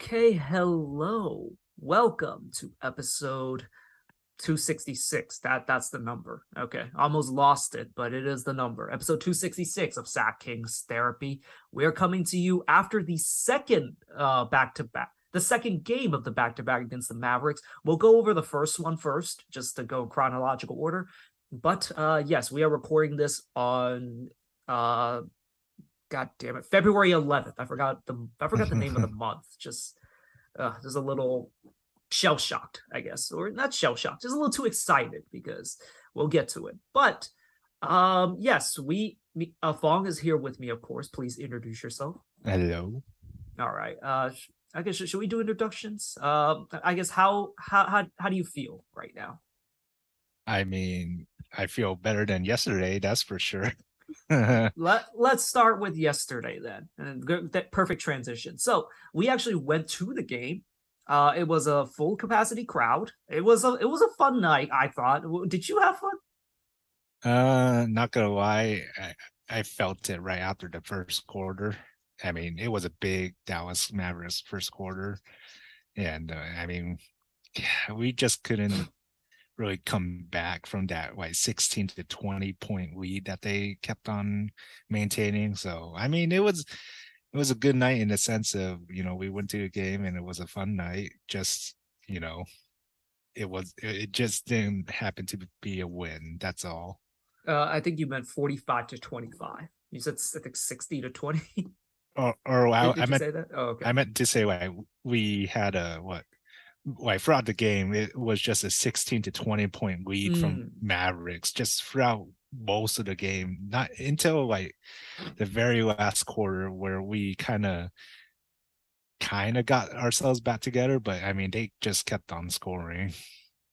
Okay, hello. Welcome to episode 266. That that's the number. Okay. Almost lost it, but it is the number. Episode 266 of Sack Kings Therapy. We are coming to you after the second uh back to back. The second game of the back to back against the Mavericks. We'll go over the first one first, just to go chronological order. But uh yes, we are recording this on uh God damn it, February 11th. I forgot the I forgot the name of the month. Just uh, just a little shell shocked, I guess, or not shell shocked, just a little too excited because we'll get to it. But um, yes, we, uh, Fong is here with me, of course. Please introduce yourself. Hello. All right. Uh, I guess should, should we do introductions? Um, I guess how how how how do you feel right now? I mean, I feel better than yesterday, that's for sure. Let Let's start with yesterday then, and that perfect transition. So we actually went to the game. Uh, it was a full capacity crowd. It was a it was a fun night. I thought. Did you have fun? uh, not gonna lie, I, I felt it right after the first quarter. I mean, it was a big Dallas Mavericks first quarter, and uh, I mean, yeah, we just couldn't really come back from that like 16 to 20 point lead that they kept on maintaining. So I mean, it was it was a good night in the sense of you know we went to a game and it was a fun night. Just you know, it was it just didn't happen to be a win. That's all. Uh, I think you meant 45 to 25. You said I think 60 to 20. Or, or I, I meant say that? Oh, okay. I meant to say like we had a what like throughout the game it was just a 16 to 20 point lead Mm. from Mavericks just throughout most of the game not until like the very last quarter where we kind of kind of got ourselves back together but I mean they just kept on scoring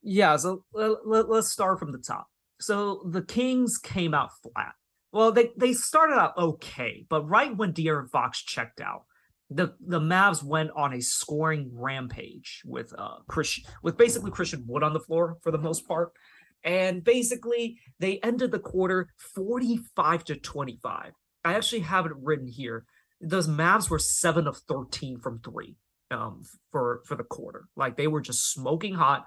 Yeah, so let, let, us start from the top. So the Kings came out flat. Well, they they started out okay, but right when De'Aaron Fox checked out, the the Mavs went on a scoring rampage with uh Chris with basically Christian Wood on the floor for the most part. And basically they ended the quarter 45 to 25. I actually have it written here. Those Mavs were 7 of 13 from 3 um for for the quarter. Like they were just smoking hot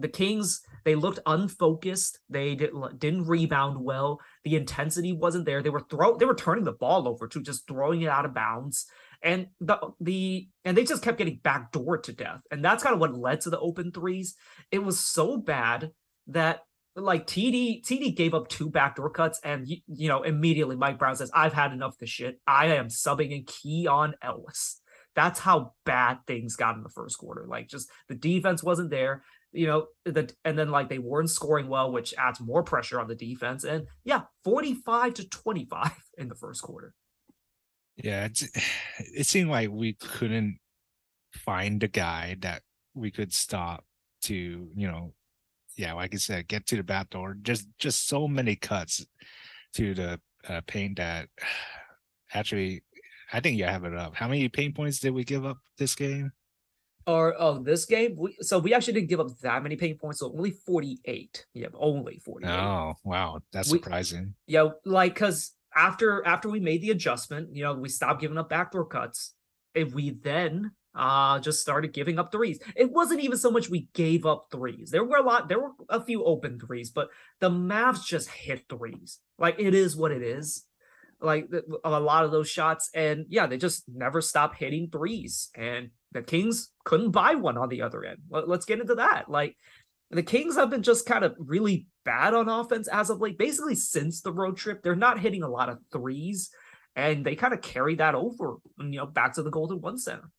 the Kings they looked unfocused. They did, didn't rebound well. The intensity wasn't there. They were throw they were turning the ball over too, just throwing it out of bounds. And the the and they just kept getting backdoored to death. And that's kind of what led to the open threes. It was so bad that like TD TD gave up two backdoor cuts, and you, you know immediately Mike Brown says, "I've had enough of this shit. I am subbing in Keon Ellis." That's how bad things got in the first quarter. Like just the defense wasn't there you know the and then like they weren't scoring well which adds more pressure on the defense and yeah 45 to 25 in the first quarter yeah it's, it seemed like we couldn't find a guy that we could stop to you know yeah like i said get to the back door. Just just so many cuts to the uh, paint that actually i think you have it up. How many paint points did we give up this game? Or oh this game we so we actually didn't give up that many paint points so only 48 yeah only 48 oh wow that's We- surprising. Yeah like because after after we made the adjustment you know we stopped giving up backdoor cuts. And we then uh just started giving up threes. It wasn't even so much we gave up threes. There were a lot there were a few open threes but the Mavs just hit threes. Like it is what it is. Like a lot of those shots. And yeah they just never stop hitting threes. And the Kings couldn't buy one on the other end. Let's get into that. Like the Kings have been just kind of really bad on offense as of late. Basically, since the road trip, they're not hitting a lot of threes, and they kind of carry that over, you know, back to the Golden One Center.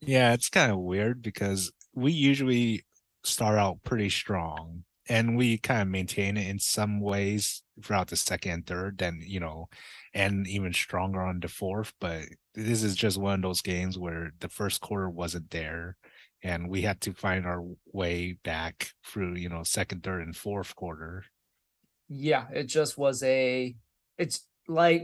Yeah, it's kind of weird because we usually start out pretty strong and we kind of maintain it in some ways throughout the second and third, then, you know, and even stronger on the fourth. But this is just one of those games where the first quarter wasn't there and we had to find our way back through, you know, second, third, and fourth quarter. Yeah, it just was a. It's like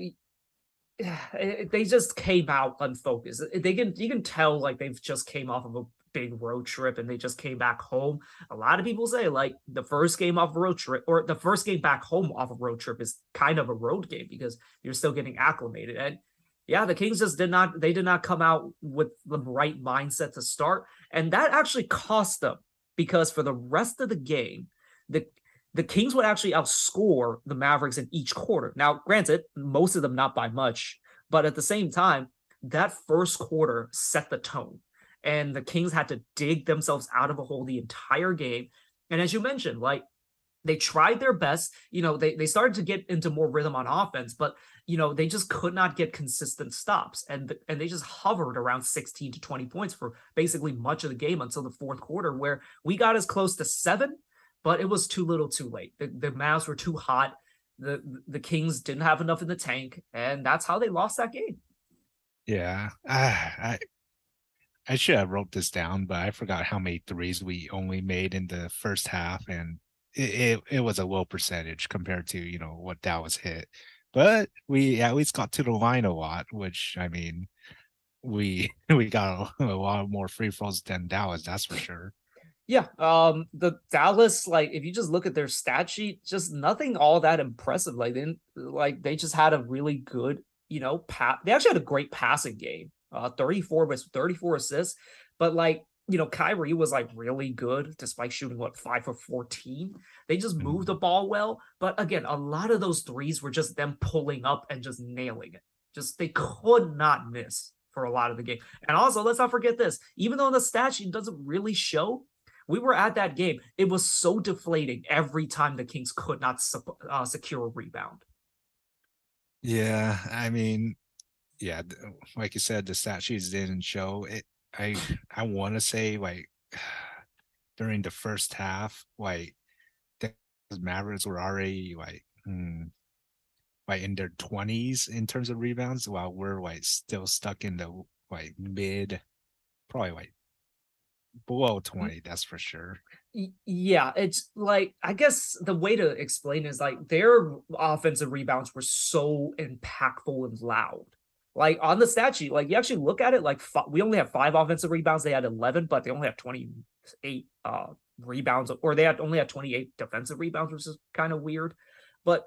it- they just came out unfocused. They can you can tell like they've just came off of a big road trip and they just came back home. A lot of people say like the first game off a road trip or the first game back home off a road trip is kind of a road game because you're still getting acclimated. And yeah, the Kings just did not they did not come out with the right mindset to start, and that actually cost them because for the rest of the game, the the Kings would actually outscore the Mavericks in each quarter. Now, granted, most of them not by much, but at the same time, that first quarter set the tone. And the Kings had to dig themselves out of a hole the entire game. And as you mentioned, like they tried their best. You know, they, they started to get into more rhythm on offense, but you know, they just could not get consistent stops. And and they just hovered around 16 to 20 points for basically much of the game until the fourth quarter, where we got as close to seven, but it was too little too late. The, the Mavs were too hot. The the Kings didn't have enough in the tank, and that's how they lost that game. Yeah. I I should have wrote this down, but I forgot how many threes we only made in the first half, and it, it, it was a low percentage compared to you know what Dallas hit. But we at least got to the line a lot, which I mean, we we got a, a lot more free throws than Dallas, that's for sure. Yeah, um, the Dallas, like, if you just look at their stat sheet, just nothing all that impressive. Like, they like they just had a really good, you know, pat. They actually had a great passing game. Uh, 34 with 34 assists, but like you know, Kyrie was like really good despite shooting what five for 14. They just moved the mm-hmm. ball well. But again, a lot of those threes were just them pulling up and just nailing it. Just they could not miss for a lot of the game. And also, let's not forget this even though the stat sheet doesn't really show, we were at that game. It was so deflating every time the Kings could not uh, secure a rebound. Yeah. I mean, yeah, like you said, the stat sheets didn't show it I I want to say like during the first half, like the Mavericks were already like hmm, like in their twenties in terms of rebounds, while we're like still stuck in the like mid, probably like below mm. 20 that's for sure yeah it's like i guess the way to explain is like their offensive rebounds were so impactful and loud like on the stat sheet, like you actually look at it, like we only have five offensive rebounds. They had 11, but they only have 28 uh, rebounds, or they had only had 28 defensive rebounds, which is kind of weird. But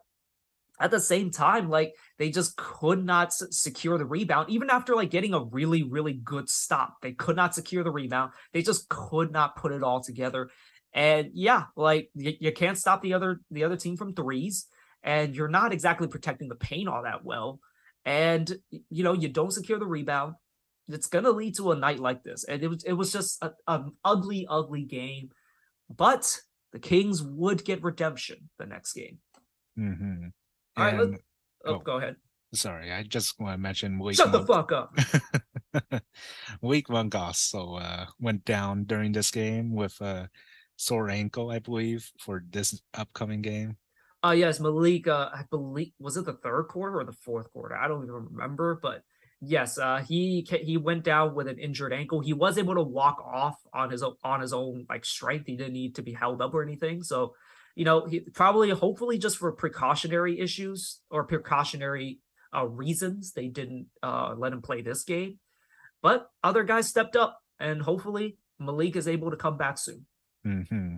at the same time, like they just could not s- secure the rebound, even after like getting a really, really good stop. They could not secure the rebound. They just could not put it all together. And yeah, like you, you can't stop the other the other team from threes, and you're not exactly protecting the paint all that well and you know you don't secure the rebound, it's gonna lead to a night like this. And it was it was just an ugly, ugly game. But the Kings would get redemption the next game. Mm-hmm. All right, and, oh, oh, go ahead. Sorry, I just want to mention week Shut the fuck up. week one also uh, went down during this game with a sore ankle, I believe, for this upcoming game. Uh yes, Malik. I believe was it the third quarter or the fourth quarter? I don't even remember, but yes, uh, he he went down with an injured ankle. He was able to walk off on his own, on his own like strength. He didn't need to be held up or anything. So, you know, he probably hopefully just for precautionary issues or precautionary uh, reasons they didn't uh, let him play this game. But other guys stepped up, and hopefully Malik is able to come back soon. Mm-hmm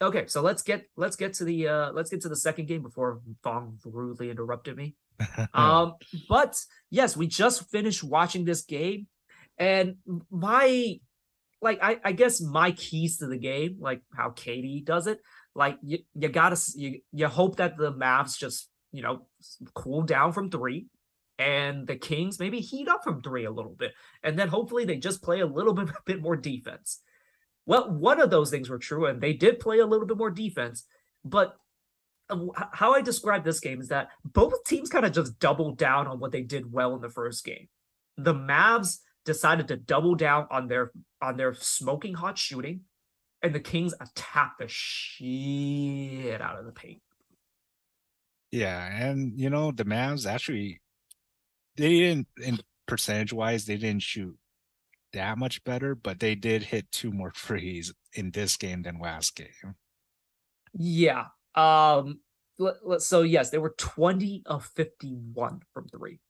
okay, so let's get let's get to the uh let's get to the second game before Fong rudely interrupted me. um, but yes, we just finished watching this game, and my like I, I guess my keys to the game, like how Katie does it, like you, you gotta you, you hope that the Mavs just you know cool down from three and the Kings maybe heat up from three a little bit, and then hopefully they just play a little bit, a bit more defense. Well, one of those things were true, and they did play a little bit more defense. But uh, how I describe this game is that both teams kind of just doubled down on what they did well in the first game. The Mavs decided to double down on their on their smoking hot shooting, and the Kings attacked the shit out of the paint. Yeah, and you know the Mavs actually they didn't in percentage wise they didn't shoot that much better, but they did hit two more threes in this game than last game. Yeah. Um so yes, they were 20 of 51 from three.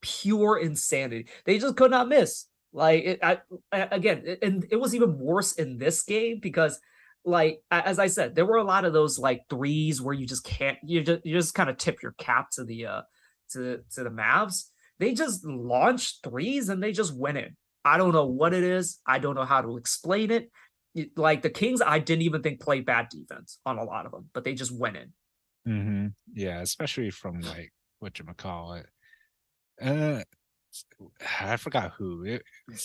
Pure insanity. They just could not miss. Like it, I, again, it, and it was even worse in this game because like as I said, there were a lot of those like threes where you just can't you just you just kind of tip your cap to the uh to to the Mavs they just launch threes and they just win it. I don't know what it is. I don't know how to explain it. like the Kings, I didn't even think played bad defense on a lot of them, but they just went in. Mm-hmm. Yeah, especially from like what you call it. Uh, I forgot who. It,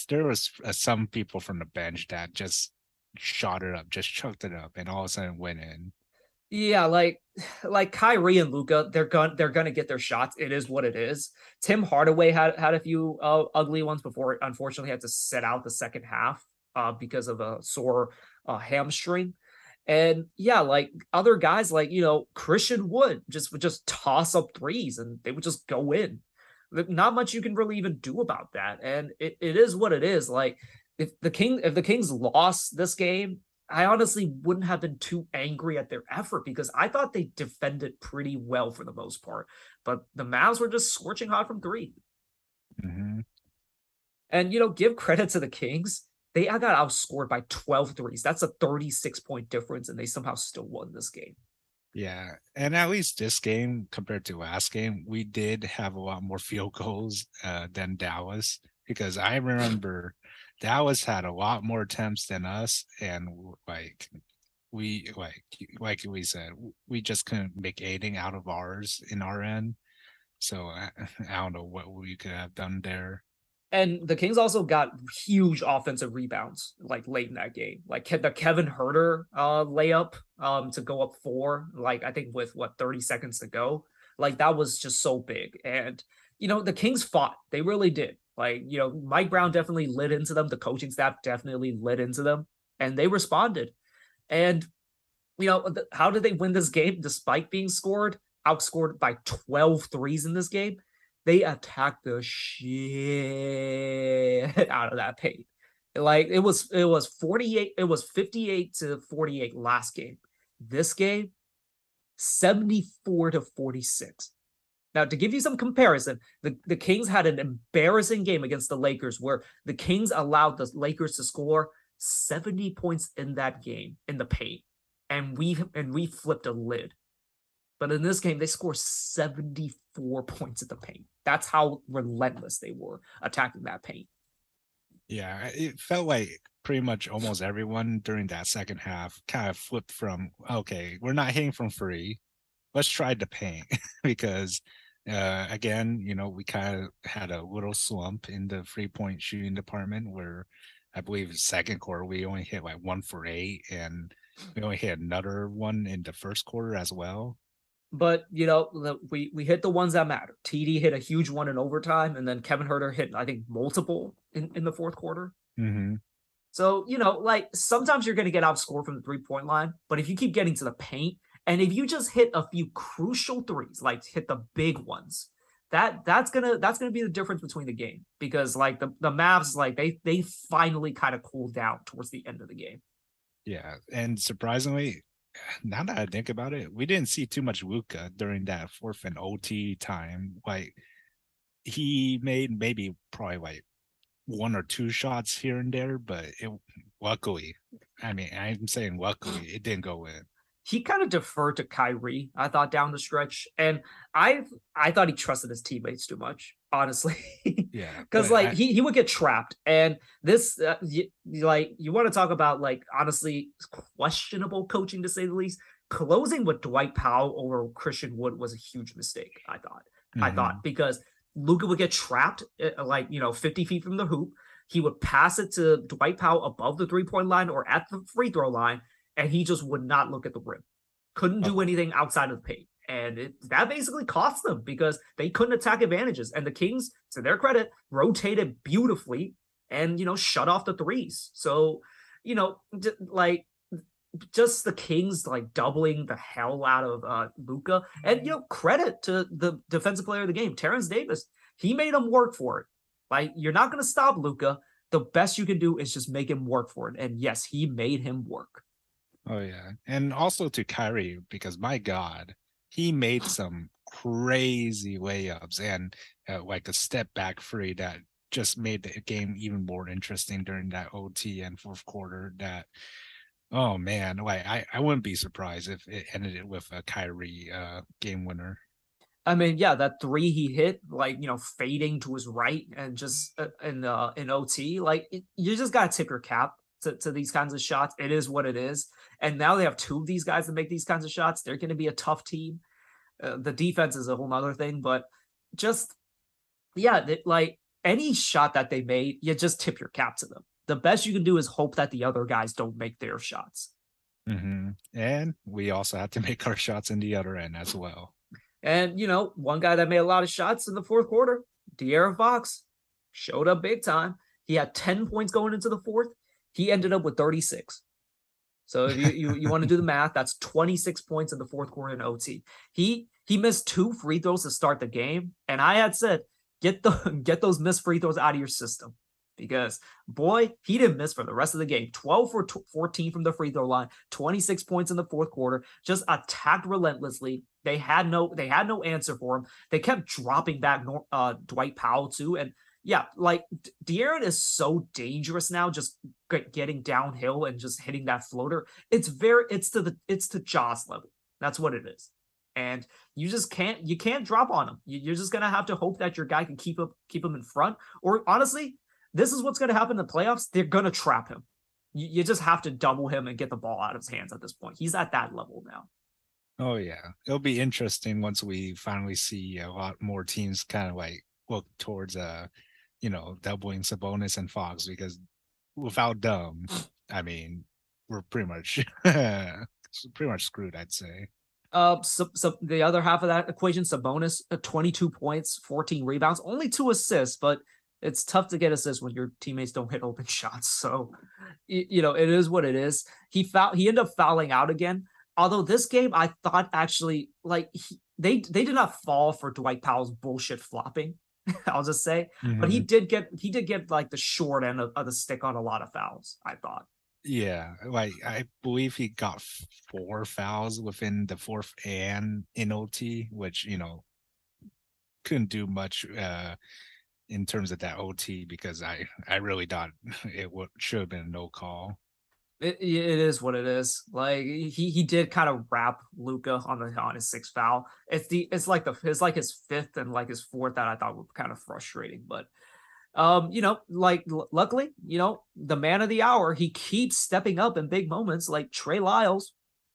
there was uh, some people from the bench that just shot it up, just chucked it up, and all of a sudden went in. Yeah, like like Kyrie and Luka, they're gonna they're gonna get their shots. It is what it is. Tim Hardaway had had a few uh, ugly ones before. Unfortunately, had to sit out the second half uh, because of a sore uh, hamstring. And yeah, like other guys, like you know Christian Wood, just would just toss up threes and they would just go in. Not much you can really even do about that. And it, it is what it is. Like if the king if the Kings lost this game, I honestly wouldn't have been too angry at their effort because I thought they defended pretty well for the most part. But the Mavs were just scorching hot from 3 mm-hmm. And, you know, give credit to the Kings. They got outscored by 12 threes. That's a 36 point difference, and they somehow still won this game. Yeah. And at least this game, compared to last game, we did have a lot more field goals uh, than Dallas because I remember Dallas had a lot more attempts than us, and like we like like we said, we just couldn't make anything out of ours in our end. So I, I don't know what we could have done there. And the Kings also got huge offensive rebounds like late in that game. Like the Kevin Huerter uh, layup um, to go up four, like I think with what 30 seconds to go. Like that was just so big. And you know, the Kings fought. They really did. Like, you know, Mike Brown definitely lit into them. The coaching staff definitely lit into them and they responded. And, you know, how did they win this game despite being scored, outscored by 12 threes in this game? They attacked the shit out of that paint. Like it was, it was 48, it was 58 to 48 last game. This game, 74 to 46. Now, to give you some comparison, the, the Kings had an embarrassing game against the Lakers where the Kings allowed the Lakers to score 70 points in that game in the paint. And we and we flipped a lid. But in this game, they score 74 points at the paint. That's how relentless they were attacking that paint. Yeah, it felt like pretty much almost everyone during that second half kind of flipped from okay, we're not hitting from free. Let's try the paint because uh, again, you know, we kind of had a little slump in the three point shooting department where I believe second quarter we only hit like one for eight, and we only hit another one in the first quarter as well. But you know, the, we we hit the ones that matter. TD hit a huge one in overtime, and then Kevin Huerter hit I think multiple in in the fourth quarter. Mm-hmm. So you know, like sometimes you're going to get outscored from the three point line, but if you keep getting to the paint and if you just hit a few crucial threes, like hit the big ones, that that's gonna that's gonna be the difference between the game because like the the Mavs like they they finally kind of cooled down towards the end of the game. Yeah, and surprisingly, now that I think about it, we didn't see too much Luka during that fourth and OT time. Like he made maybe probably like one or two shots here and there, but it luckily, I mean, I'm saying luckily, it didn't go in he kind of deferred to Kyrie, I thought, down the stretch. And I I thought he trusted his teammates too much, honestly. yeah. Because like I, he, he would get trapped. And this uh, like you want to talk about like honestly questionable coaching to say the least. Closing with Dwight Powell over Christian Wood was a huge mistake, I thought. Mm-hmm. I thought because Luka would get trapped uh, like, you know, 50 feet from the hoop. He would pass it to Dwight Powell above the three point line or at the free throw line and he just would not look at the rim. Couldn't do anything outside of the paint. And it, that basically cost them because they couldn't attack advantages. And the Kings, to their credit, rotated beautifully and, you know, shut off the threes. So, you know, like just the Kings like doubling the hell out of uh Luka. And you know, credit to the defensive player of the game, Terrence Davis. He made him work for it. Like you're not gonna stop Luka. The best you can do is just make him work for it. And yes, he made him work. Oh yeah, and also to Kyrie because my God, he made some crazy layups and uh, like a step back free that just made the game even more interesting during that OT and fourth quarter. That oh man, like I I wouldn't be surprised if it ended it with a Kyrie uh, game winner. I mean, yeah, that three he hit, like you know, fading to his right and just uh, in uh, in OT, like it, you just gotta tip your cap to, to these kinds of shots. It is what it is. And now they have two of these guys that make these kinds of shots. They're going to be a tough team. Uh, the defense is a whole nother thing, but just yeah, like any shot that they made, you just tip your cap to them. The best you can do is hope that the other guys don't make their shots. Mm-hmm. And we also have to make our shots in the other end as well. And you know, one guy that made a lot of shots in the fourth quarter, De'Aaron Fox, showed up big time. He had 10 points going into the fourth. He ended up with 36. So if you, you, you want to do the math, that's 26 points in the fourth quarter in OT. He he missed two free throws to start the game. And I had said, get the get those missed free throws out of your system. Because boy, he didn't miss for the rest of the game. 12 for 14 from the free throw line, 26 points in the fourth quarter, just attacked relentlessly. They had no they had no answer for him. They kept dropping back uh, Dwight Powell too. And yeah, like De'Aaron is so dangerous now, just getting downhill and just hitting that floater. It's very, it's to the, it's to Ja's level. That's what it is. And you just can't, you can't drop on him. You're just gonna have to hope that your guy can keep up, keep him in front. Or honestly, this is what's gonna happen in the playoffs. They're gonna trap him. You, you just have to double him and get the ball out of his hands at this point. He's at that level now. Oh yeah, it'll be interesting once we finally see a lot more teams kind of like look towards uh you know, doubling Sabonis and Fox because without them, I mean, we're pretty much pretty much screwed, I'd say. Uh, so, so the other half of that equation, Sabonis, uh, 22 points, 14 rebounds, only two assists, but it's tough to get assists when your teammates don't hit open shots. So, you, know, it is what it is. He foul, he ended up fouling out again. Although this game, I thought actually like he, they they did not fall for Dwight Powell's bullshit flopping. I'll just say. Mm-hmm. But he mm-hmm. did get he did get like the short end of, of, the stick on a lot of fouls. I thought. Yeah, like I believe he got four fouls within the fourth and in OT, which you know couldn't do much uh in terms of that OT because I I really thought it would should have been a no call. It, it is what it is. Like he he did kind of wrap Luka on the on his sixth foul. It's the it's like the it's like his fifth and like his fourth that I thought were kind of frustrating. But um, you know, like l- luckily, you know, the man of the hour, he keeps stepping up in big moments. Like Trey Lyles,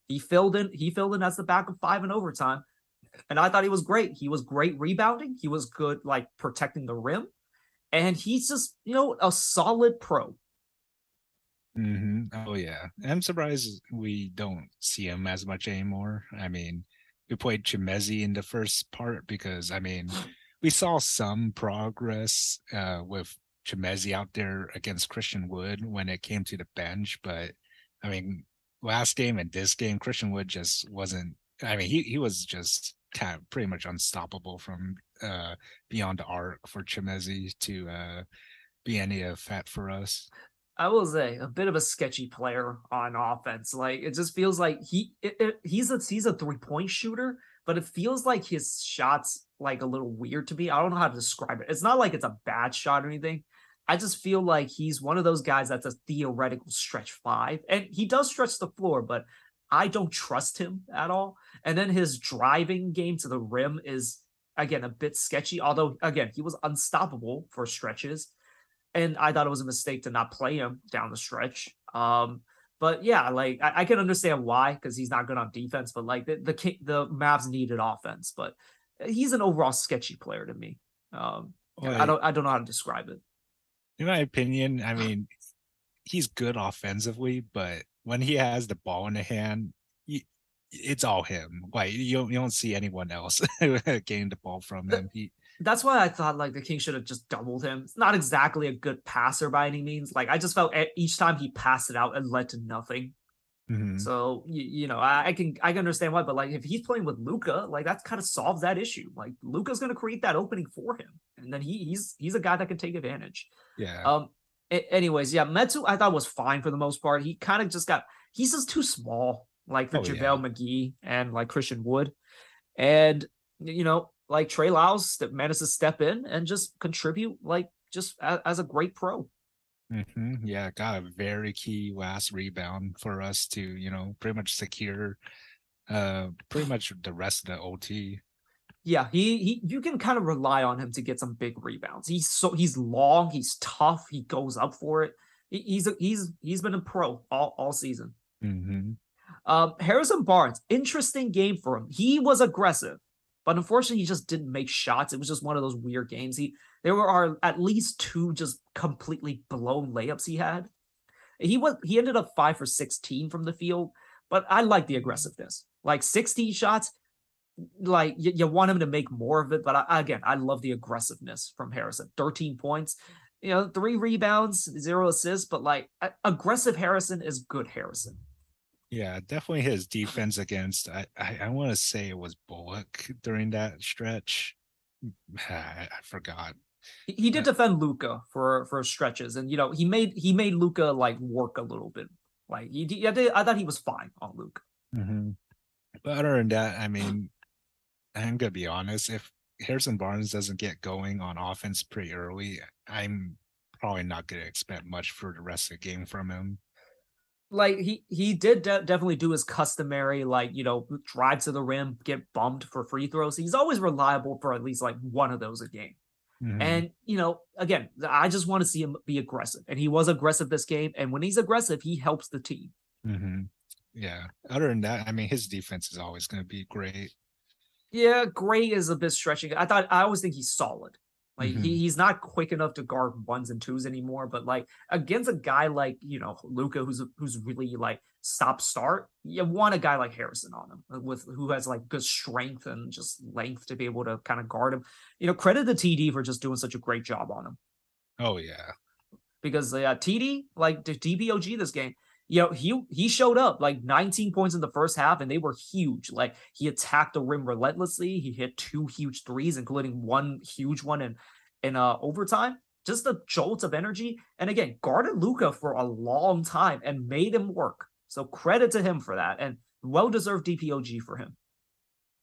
he filled in. He filled in as the back of five in overtime, and I thought he was great. He was great rebounding. He was good like protecting the rim, and he's just you know a solid pro. Mm-hmm. Oh yeah, I'm surprised we don't see him as much anymore. I mean, we played Chimezie in the first part because I mean, we saw some progress uh, with Chimezie out there against Christian Wood when it came to the bench, but I mean, last game and this game, Christian Wood just wasn't. I mean, he he was just kind of pretty much unstoppable from uh, beyond the arc for Chimezie to uh, be any effect for us. I will say a bit of a sketchy player on offense. Like it just feels like he it, it, he's a he's a three point shooter, but it feels like his shots like a little weird to me. I don't know how to describe it. It's not like it's a bad shot or anything. I just feel like he's one of those guys that's a theoretical stretch five, and he does stretch the floor, but I don't trust him at all. And then his driving game to the rim is again a bit sketchy. Although again he was unstoppable for stretches and I thought it was a mistake to not play him down the stretch. Um, but yeah, like I, I can understand why because he's not good on defense. But like the the the Mavs needed offense, but he's an overall sketchy player to me. Um, I don't I don't know how to describe it. In my opinion, I mean, he's good offensively, but when he has the ball in the hand, he, it's all him. Like you don't, you don't see anyone else getting the ball from him. He that's why I thought like the King should have just doubled him. It's not exactly a good passer by any means. Like I just felt each time he passed it out, it led to nothing. Mm-hmm. So you, you know, I, I, can I can understand why, but like if he's playing with Luka, like that kind of solves that issue. Like Luka's going to create that opening for him, and then he he's he's a guy that can take advantage. Yeah. Um. anyways, yeah, Metu I thought was fine for the most part. He kind of just got he's just too small, like for oh, JaVale yeah. McGee and like Christian Wood, and you know like Trey Lyles that managed to step in and just contribute like just as, as a great pro. Mm-hmm. Yeah, got a very key last rebound for us to, you know, pretty much secure uh pretty much the rest of the OT. Yeah, he he you can kind of rely on him to get some big rebounds. He's so he's long, he's tough, he goes up for it. He, he's a, he's he's been a pro all, all season. Mm-hmm. Um, Harrison Barnes, interesting game for him. He was aggressive, but unfortunately, he just didn't make shots. It was just one of those weird games. He there were are at least two just completely blown layups he had. He was he ended up five for sixteen from the field, but I like the aggressiveness. Like sixteen shots, like you, you want him to make more of it. But I, again, I love the aggressiveness from Harrison. Thirteen points, you know, three rebounds, zero assists, but like aggressive Harrison is good Harrison. Yeah, definitely his defense against I I, I want to say it was Bullock during that stretch. I, I forgot. He, he did defend Luka for for stretches, and you know he made he made Luka like work a little bit. Like he, he I, did, I thought he was fine on Luka. Mm-hmm. But other than that, I mean, I'm gonna be honest. If Harrison Barnes doesn't get going on offense pretty early, I'm probably not gonna expect much for the rest of the game from him like he he did de- definitely do his customary like you know drive to the rim get bumped for free throws. He's always reliable for at least like one of those a game. Mm-hmm. and you know again i just want to see him be aggressive and he was aggressive this game and when he's aggressive he helps the team. Mm-hmm. yeah. Other than that i mean his defense is always going to be great. Yeah great is a bit stretching. I thought i always think he's solid like mm-hmm. he, he's not quick enough to guard ones and twos anymore. But like against a guy like you know Luka, who's who's really like stop start, you want a guy like Harrison on him uh, with who has like good strength and just length to be able to kind of guard him. You know, credit the TD for just doing such a great job on him. Oh yeah, because uh, TD like the DPOG this game you know, he he showed up like 19 points in the first half, and they were huge. Like he attacked the rim relentlessly. He hit two huge threes, including one huge one in in uh overtime. Just a jolt of energy, and again, guarded Luka for a long time and made him work. So credit to him for that, and well deserved DPOG for him.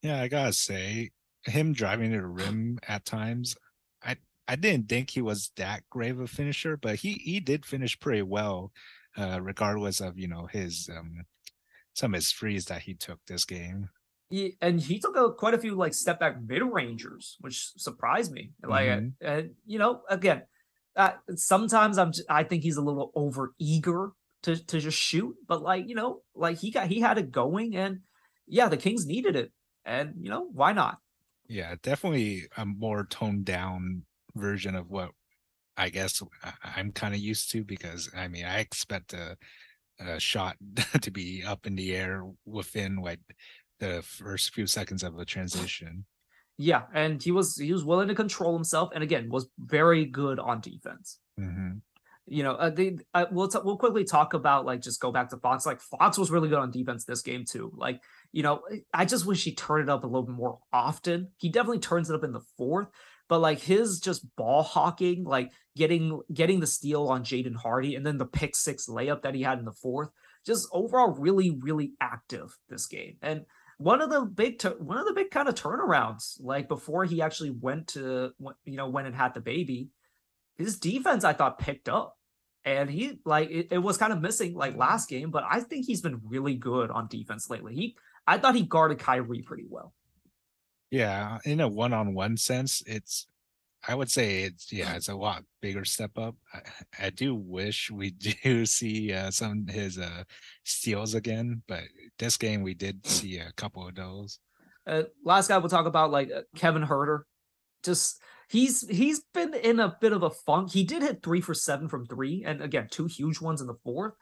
Yeah, I gotta say, him driving to the rim at times, I I didn't think he was that great of a finisher, but he he did finish pretty well uh, regardless of you know his um, some of his frees that he took this game. He, and he took a, quite a few like step back mid rangers, which surprised me. Like, mm-hmm. and you know, again, uh, sometimes I'm I think he's a little over eager to to just shoot, but like you know, like he got he had it going, and yeah, the Kings needed it, and you know, why not? Yeah, definitely a more toned down version of what I guess I'm kind of used to because I mean I expect a, a shot to be up in the air within like the first few seconds of a transition. Yeah, and he was he was willing to control himself, and again was very good on defense. Mm-hmm. You know, uh, they uh, we'll t- we'll quickly talk about like just go back to Fox. Like Fox was really good on defense this game too. Like you know, I just wish he turned it up a little bit more often. He definitely turns it up in the fourth, but like his just ball hawking, like getting getting the steal on Jaden Hardy and then the pick six layup that he had in the fourth, just overall really really active this game. And one of the big one of the big kind of turnarounds like before he actually went to you know went and had the baby, his defense I thought picked up. And he like it, it was kind of missing like last game, but I think he's been really good on defense lately. He I thought he guarded Kyrie pretty well. Yeah, in a one-on-one sense, it's I would say it's yeah, it's a lot bigger step up. I, I do wish we do see uh, some of his uh, steals again, but this game we did see a couple of those. Uh, last guy we'll talk about like uh, Kevin Huerter. Just he's he's been in a bit of a funk. He did hit three for seven from three, and again two huge ones in the fourth.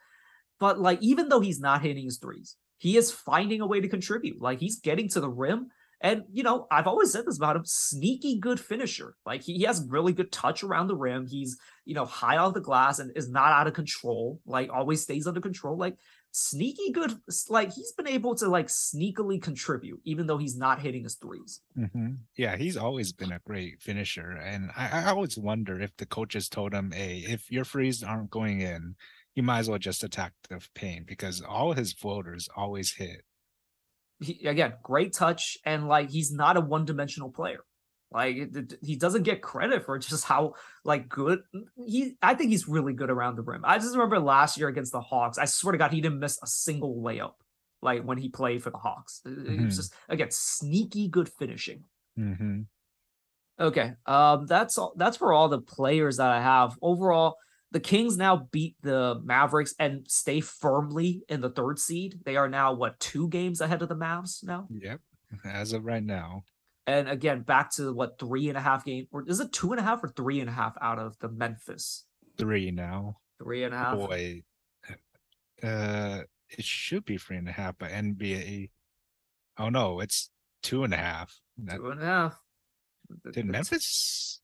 But like even though he's not hitting his threes, he is finding a way to contribute. Like he's getting to the rim and, you know, I've always said this about him sneaky good finisher. Like he, he has really good touch around the rim. He's, you know, high off the glass and is not out of control, like always stays under control. Like sneaky good. Like he's been able to like sneakily contribute, even though he's not hitting his 3s mm-hmm. Yeah, he's always been a great finisher. And I, I always wonder if the coaches told him, hey, if your frees aren't going in, you might as well just attack the paint because all his floaters always hit he, again, great touch, and like he's not a one dimensional player. Like he doesn't get credit for just how like good he. I think he's really good around the rim. I just remember last year against the Hawks. I swear to God, he didn't miss a single layup. Like when he played for the Hawks, mm-hmm. it was mm-hmm. just again sneaky good finishing. Mm-hmm. Okay. Um, that's all. That's for all the players that I have. Overall, the Kings now beat the Mavericks and stay firmly in the third seed. They are now what two games ahead of the Mavs now. Yep. As of right now. And again, back to what three and a half game, or is it two and a half or three and a half out of the Memphis? Three now. Three and a half. Boy, uh, it should be three and a half, but NBA. Oh no, it's two and a half. That, Two and a half. did Memphis?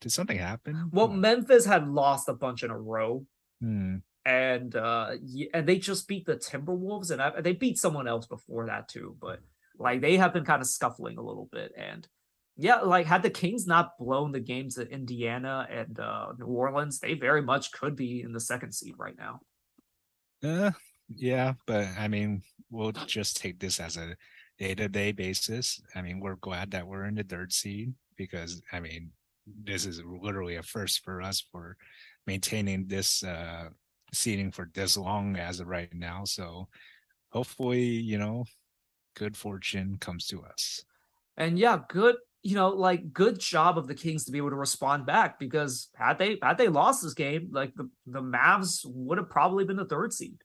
Did something happen? Well, Memphis had lost a bunch in a row. Hmm. and uh and they just beat the Timberwolves and I, they beat someone else before that too but like they have been kind of scuffling a little bit and yeah like had the Kings not blown the games to Indiana and uh New Orleans they very much could be in the second seed right now Uh, yeah, but I mean, we'll just take this as a day-to-day basis. I mean, we're glad that we're in the third seed because I mean, this is literally a first for us for maintaining this uh seating for this long as of right now. So hopefully, you know, good fortune comes to us. and yeah good you know like good job of the Kings to be able to respond back because had they had they lost this game like the the Mavs would have probably been the third seed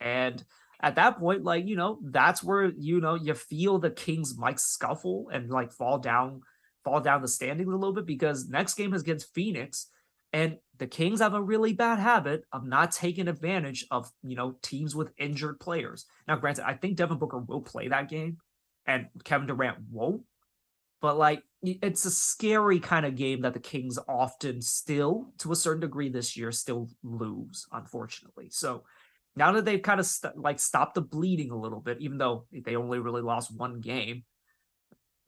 and at that point, like, you know, that's where, you know, you feel the Kings might scuffle and like fall down, fall down the standings a little bit because next game is against Phoenix. And the Kings have a really bad habit of not taking advantage of, you know, teams with injured players. Now, granted, I think Devin Booker will play that game and Kevin Durant won't. But like it's a scary kind of game that the Kings often still, to a certain degree this year, still lose, unfortunately. So now that they've kind of st- like stopped the bleeding a little bit, even though they only really lost one game,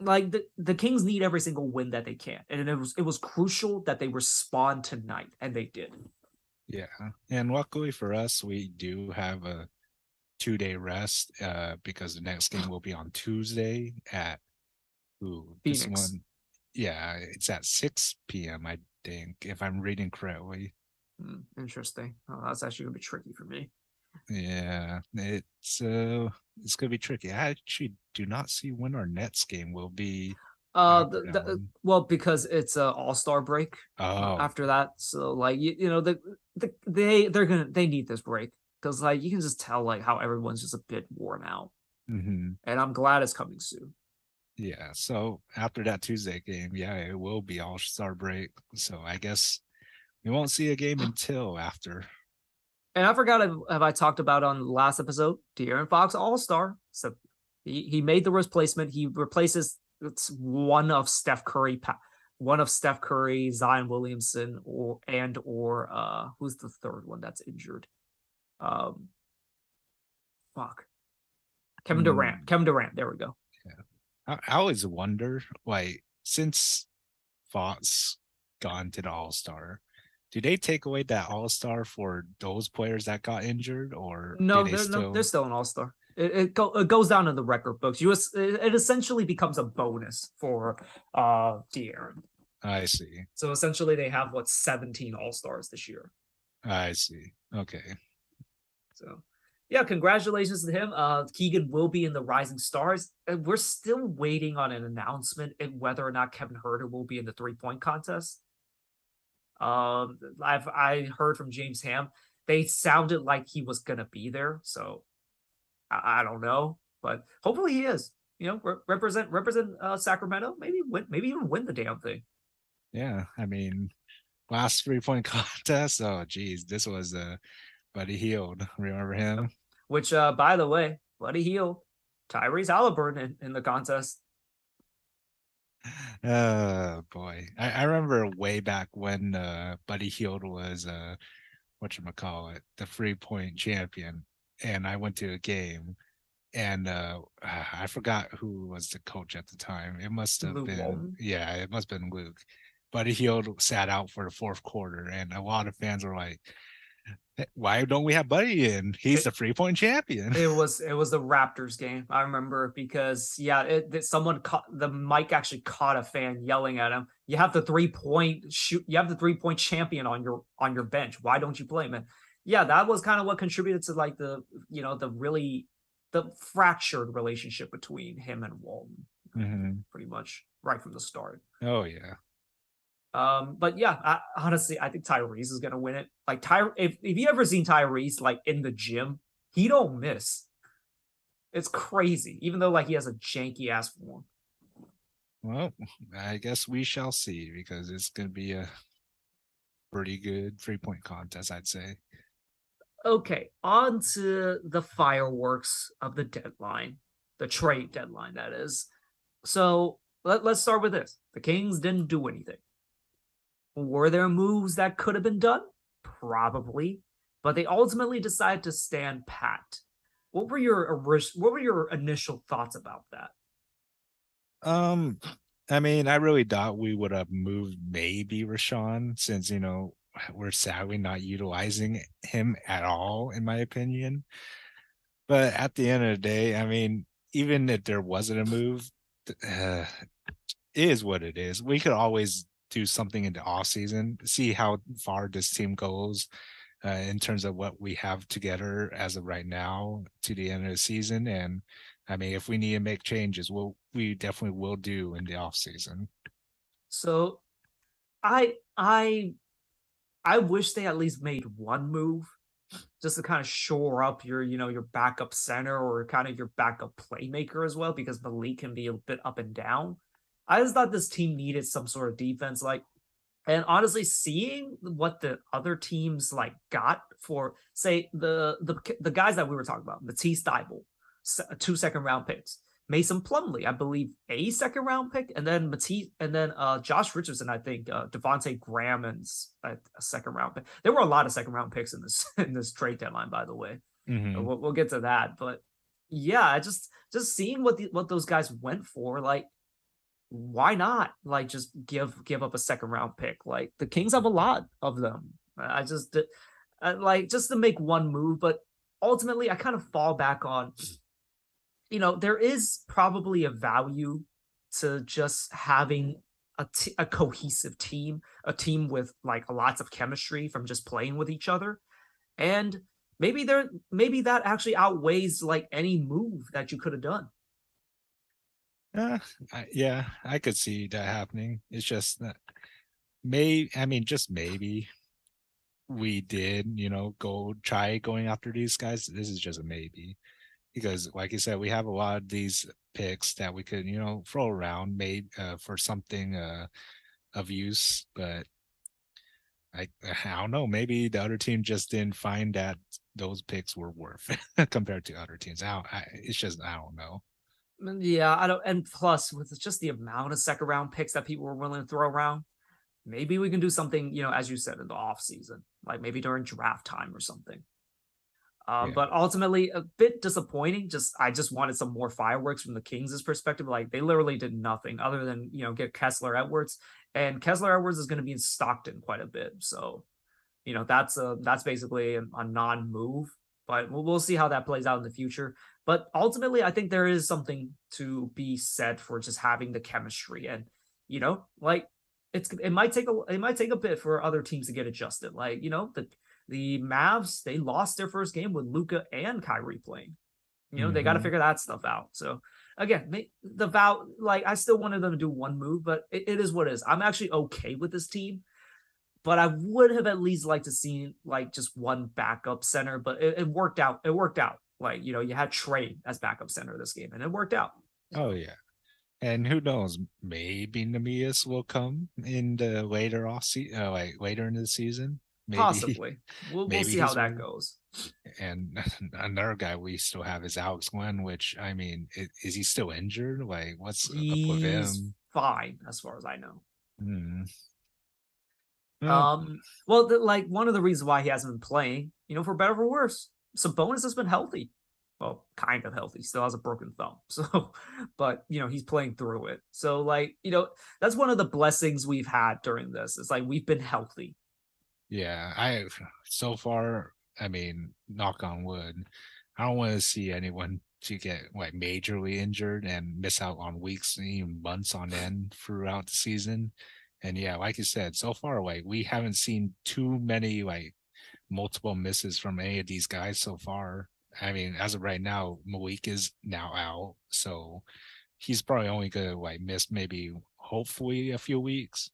like the, the Kings need every single win that they can, and it was it was crucial that they respond tonight, and they did. Yeah. And luckily for us, we do have a two day rest uh because the next game will be on Tuesday at ooh, this one. Yeah, it's at 6 p.m. I think, if I'm reading correctly. Hmm, interesting. Oh, that's actually gonna be tricky for me. Yeah, it's uh it's gonna be tricky. I actually do not see when our Nets game will be. Uh, the, the, well, because it's a All Star break Oh, after that, so like you, you know the, the they they're gonna they need this break because like you can just tell like how everyone's just a bit worn out, hmm and I'm glad it's coming soon. yeah. So after that Tuesday game, yeah, it will be All Star break. So I guess we won't see a game until after. And I forgot if, if I talked about on the last episode, De'Aaron Fox All Star. So he, he made the replacement. He replaces it's one of Steph Curry, one of Steph Curry, Zion Williamson, or and or uh who's the third one that's injured? Um, fuck, Kevin Hmm. Durant. Kevin Durant. There we go. I, I always wonder, like, since Fox gone to the All Star, do they take away that All Star for those players that got injured, or No, they they're, still? no, they're still an All Star. It it, go, it goes down in the record books. You it, it essentially becomes a bonus for uh De'Aaron. I see. So essentially, they have what 17 All Stars this year. I see. Okay. So, yeah, congratulations to him. Uh, Keegan will be in the Rising Stars. And we're still waiting on an announcement in whether or not Kevin Huerter will be in the three point contest. Um, I've I heard from James Ham. They sounded like he was gonna be there, so I, I don't know, but hopefully he is. You know, re- represent represent uh, Sacramento. Maybe win, maybe even win the damn thing. Yeah. I mean, last three point contest. Oh, geez, this was uh, Buddy Hield. Remember him? Which, uh, by the way, Buddy Hield, Tyrese Halliburton in, in the contest. Oh boy, I, I remember way back when uh, Buddy Hield was uh, what you call it, the free point champion, and I went to a game, and uh, I forgot who was the coach at the time. It must have Luke been Walton? yeah, it must have been Luke. Buddy Hield sat out for the fourth quarter, and a lot of fans were like, "Eh, "Why don't we have Buddy in? He's the three point champion." It was it was the Raptors game. I remember because yeah, it that someone caught the mic actually caught a fan yelling at him. You have the three point shoot. You have the three point champion on your on your bench. Why don't you play him? And yeah, that was kind of what contributed to like the you know the really the fractured relationship between him and Walton. Mhm. Pretty much right from the start. Oh yeah. Um, but yeah, I, honestly, I think Tyrese is gonna win it. Like Ty, if if you ever seen Tyrese like in the gym, he don't miss. It's crazy, even though like he has a janky ass form. Well, I guess we shall see because it's gonna be a pretty good three point contest, I'd say. Okay, on to the fireworks of the deadline, the trade deadline, that is. So let, let's start with this. The Kings didn't do anything. Were there moves that could have been done? Probably, but they ultimately decided to stand pat. What were your what were your initial thoughts about that? Um, I mean, I really thought we would have moved maybe Richaun since you know we're sadly not utilizing him at all, in my opinion. But at the end of the day, I mean, even if there wasn't a move, uh, is what it is. We could always do something in the off season, see how far this team goes uh, in terms of what we have together as of right now to the end of the season. And I mean, if we need to make changes, we'll we definitely will do in the off season. So, I I I wish they at least made one move just to kind of shore up your, you know, your backup center or kind of your backup playmaker as well, because Malik can be a bit up and down. I just thought this team needed some sort of defense. Like, and honestly, seeing what the other teams like got for, say, the the the guys that we were talking about, Matisse Thybulle, two second round picks, Mason Plumlee, I believe, a second round pick, and then Matisse, and then uh, Josh Richardson, I think, uh, Devonte Graham, and a, a, second round pick. There were a lot of second round picks in this in this trade deadline, by the way. Mm-hmm. We'll, we'll get to that, but yeah, just just seeing what the, what those guys went for, like why not like just give give up a second round pick? Like the kings have a lot of them. I just uh, like just to make one move but ultimately i kind of fall back on you know there is probably a value to just having a, t- a cohesive team a team with like lots of chemistry from just playing with each other. And maybe there maybe that actually outweighs like any move that you could have done uh, I, yeah, I could see that happening. It's just that may I mean just maybe we did, you know, go try going after these guys. This is just a maybe. Because like you said, we have a lot of these picks that we could, you know, throw around made uh, for something uh, of use, but I I don't know. Maybe the other team just didn't find that those picks were worth compared to other teams. I, I, it's just I don't know. Mm, yeah, I don't. And plus, with just the amount of second round picks that people were willing to throw around, maybe we can do something. You know, as you said in the off season, like maybe during draft time or something. Um, yeah. But ultimately, a bit disappointing. Just I just wanted some more fireworks from the Kings' perspective. Like they literally did nothing other than you know get Kessler Edwards, and Kessler Edwards is going to be in Stockton quite a bit. So, you know that's a that's basically a, a non-move. But we'll, we'll see how that plays out in the future. But ultimately, I think there is something to be said for just having the chemistry, and you know, like it's it might take a it might take a bit for other teams to get adjusted. Like you know, the the Mavs they lost their first game with Luka and Kyrie playing. You know, mm-hmm. they got to figure that stuff out. So again, the vow like I still wanted them to do one move, but it, it is what it is. I'm actually okay with this team but I would have at least liked to see like just one backup center, but it, it, worked out. It worked out. Like, you know, you had Trey as backup center this game and it worked out. Oh yeah. And who knows, maybe Neemias will come in the later off season, uh, like later in the season. Maybe, Possibly. We'll, we'll see how that goes. And another guy we still have is Alex Len, which I mean, is, is he still injured? Like, what's He's up with him? Fine, as far as I know. Hmm. Um, well, the, like one of the reasons why he hasn't been playing, you know, for better or worse, Sabonis has been healthy. Well, kind of healthy. Still has a broken thumb. So, but you know, he's playing through it. So, like, you know, that's one of the blessings we've had during this. It's like we've been healthy. Yeah, I so far, I mean, knock on wood, I don't want to see anyone to get like majorly injured and miss out on weeks, and even months on end throughout the season. And yeah, like you said, so far away, we haven't seen too many like multiple misses from any of these guys so far. I mean, as of right now, Malik is now out, so he's probably only gonna like miss maybe hopefully a few weeks.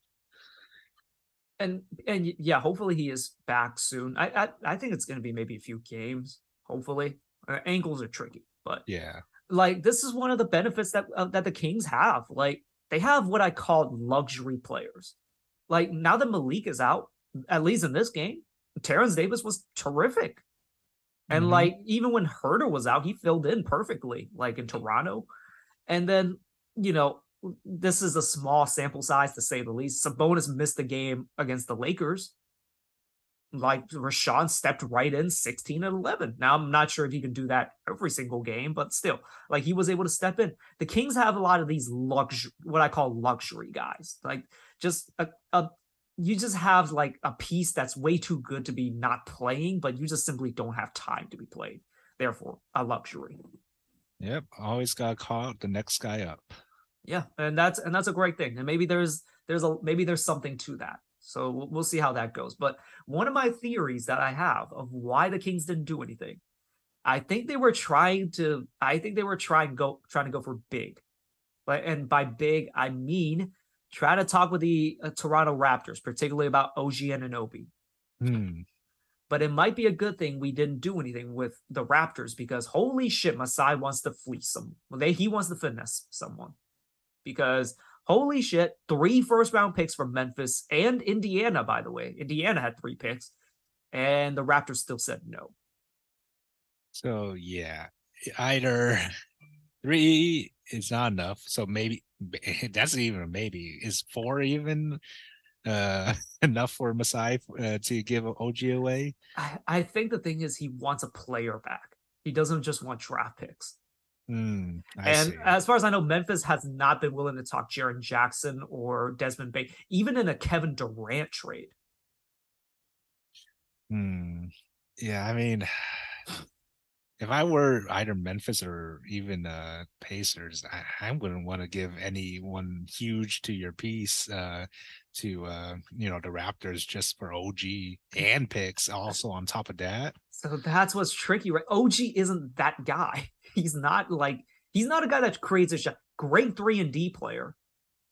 And and yeah, hopefully he is back soon. I I, I think it's gonna be maybe a few games. Hopefully, uh, ankles are tricky, but Yeah. like this is one of the benefits that uh, that the Kings have. Like they have what I call luxury players. Like now that Malik is out, at least in this game, Terence Davis was terrific. And Mhm. like even when Huerter was out, he filled in perfectly, like in Toronto. And then, you know, this is a small sample size to say the least. Sabonis missed the game against the Lakers. Like Richaun stepped right in 16 and 11. Now, I'm not sure if he can do that every single game, but still, like he was able to step in. The Kings have a lot of these luxury, what I call luxury guys. Like just a, a you just have like a piece that's way too good to be not playing, but you just simply don't have time to be played. Therefore, a luxury. Yep. Always gotta call the next guy up. Yeah, and that's and that's a great thing. And maybe there's there's a maybe there's something to that. So we'll, we'll see how that goes. But one of my theories that I have of why the Kings didn't do anything, I think they were trying to. I think they were trying go trying to go for big, but and by big I mean try to talk with the uh, Toronto Raptors, particularly about OG Anunoby. Hmm. But it might be a good thing we didn't do anything with the Raptors because holy shit, Masai wants to fleece some. Well, they he wants to finesse someone because holy shit, three first round picks from Memphis and Indiana, by the way. Indiana had three picks, and the Raptors still said no. So yeah, either three is not enough. So maybe that's even maybe. Is four even uh enough for Masai uh, to give OG away? I, I think the thing is he wants a player back. He doesn't just want draft picks. I and see. as far as I know, Memphis has not been willing to talk Jaren Jackson or Desmond Bane, even in a Kevin Durant trade. Hmm. Yeah, I mean, if I were either Memphis or even uh Pacers, I, I wouldn't want to give anyone huge to your piece uh to uh you know the Raptors just for OG and picks also on top of that. So that's what's tricky, right? OG isn't that guy. He's not like he's not a guy that creates a shot. Great three and D player,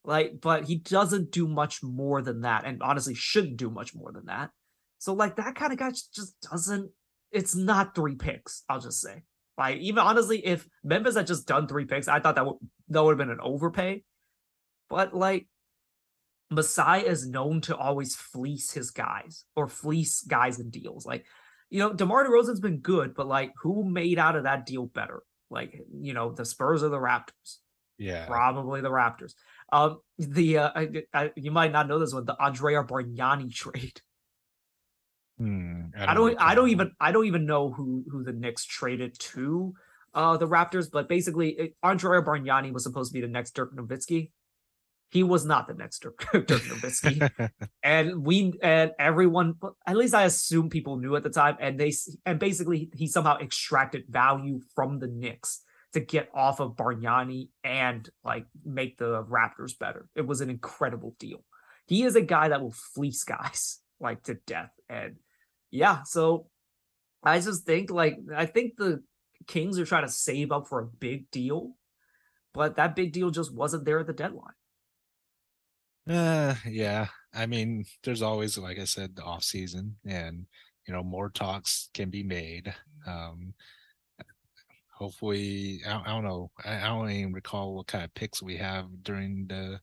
like, but he doesn't do much more than that, and honestly, shouldn't do much more than that. So like that kind of guy just doesn't. It's not three picks. I'll just say, like, even honestly, if Memphis had just done three picks, I thought that would that would have been an overpay. But like, Masai is known to always fleece his guys or fleece guys in deals. Like, you know, DeMar DeRozan's been good, but like, who made out of that deal better? Like, you know, the Spurs or the Raptors? Yeah. Probably the Raptors. Um, the uh, I, I, you might not know this one, the Andrea Bargnani trade. Hmm, I don't, I don't recall. even, I don't even know who who the Knicks traded to uh the Raptors, but basically, it, Andrea Bargnani was supposed to be the next Dirk Nowitzki. He was not the next Dirk, Dirk Nowitzki. and we and everyone at least i assume people knew at the time and they and basically he somehow extracted value from the Knicks to get off of Bargnani and like make the Raptors better. It was an incredible deal. He is a guy that will fleece guys like to death and yeah, so I just think like I think the Kings are trying to save up for a big deal, but that big deal just wasn't there at the deadline. Uh, yeah. I mean, there's always, like I said, the off season, and you know, more talks can be made. Um, hopefully, I, I don't know. I, I don't even recall what kind of picks we have during the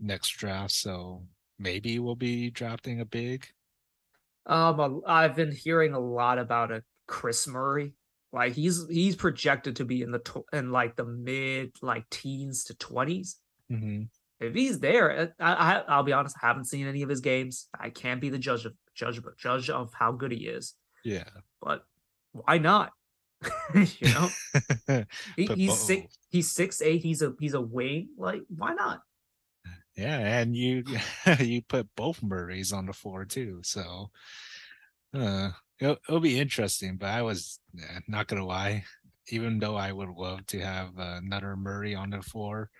next draft, so maybe we'll be drafting a big. Um, I've been hearing a lot about a Kris Murray. Like he's he's projected to be in the tw- in like the mid like teens to twenties. Mm-hmm. If he's there, uh, I, I I'll be honest, I haven't seen any of his games. I can't be the judge of judge judge of how good he is. Yeah. But why not? you know, he, he's six he's six eight. He's a he's a wing. Like why not? Yeah, and you you put both Murrays on the floor too, so uh, it'll, it'll be interesting. But I was eh, not gonna lie, even though I would love to have another Murray on the floor,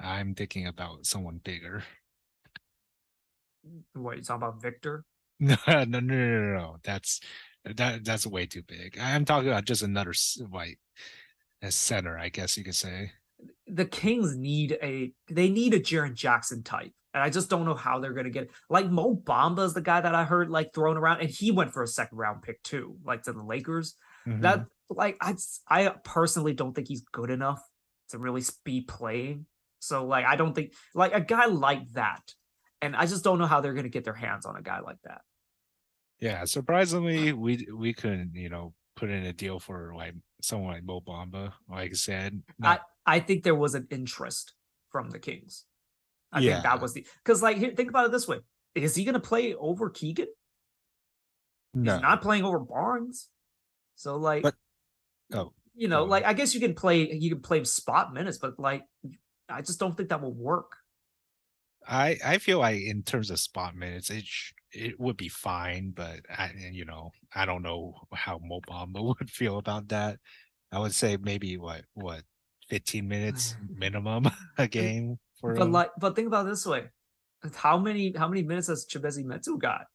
I'm thinking about someone bigger. What you talking about, Victor? No, no, no, no, no. That's that that's way too big. I'm talking about just another like a center, I guess you could say. The Kings need a they need a Jaren Jackson type. And I just don't know how they're gonna get it. Like Mo Bamba is the guy that I heard like thrown around, and he went for a second round pick too, like to the Lakers. Mhm. That like I I personally don't think he's good enough to really be playing. So like I don't think like a guy like that, and I just don't know how they're gonna get their hands on a guy like that. yeah, surprisingly, we we couldn't, you know, put in a deal for like someone like Mo Bamba. Like I said, not- I think there was an interest from the Kings. I think that was the because like here, think about it this way: is he gonna play over Keegan? no. He's not playing over Barnes. So like, But- oh, you know, oh. like I guess you can play you can play spot minutes, but like I just don't think that will work. I I feel like in terms of spot minutes, it sh- it would be fine, but I you know I don't know how Mo Bamba would feel about that. I would say maybe what what fifteen minutes minimum a game for But him. like, but think about it this way: how many how many minutes has Chimezie Metu got?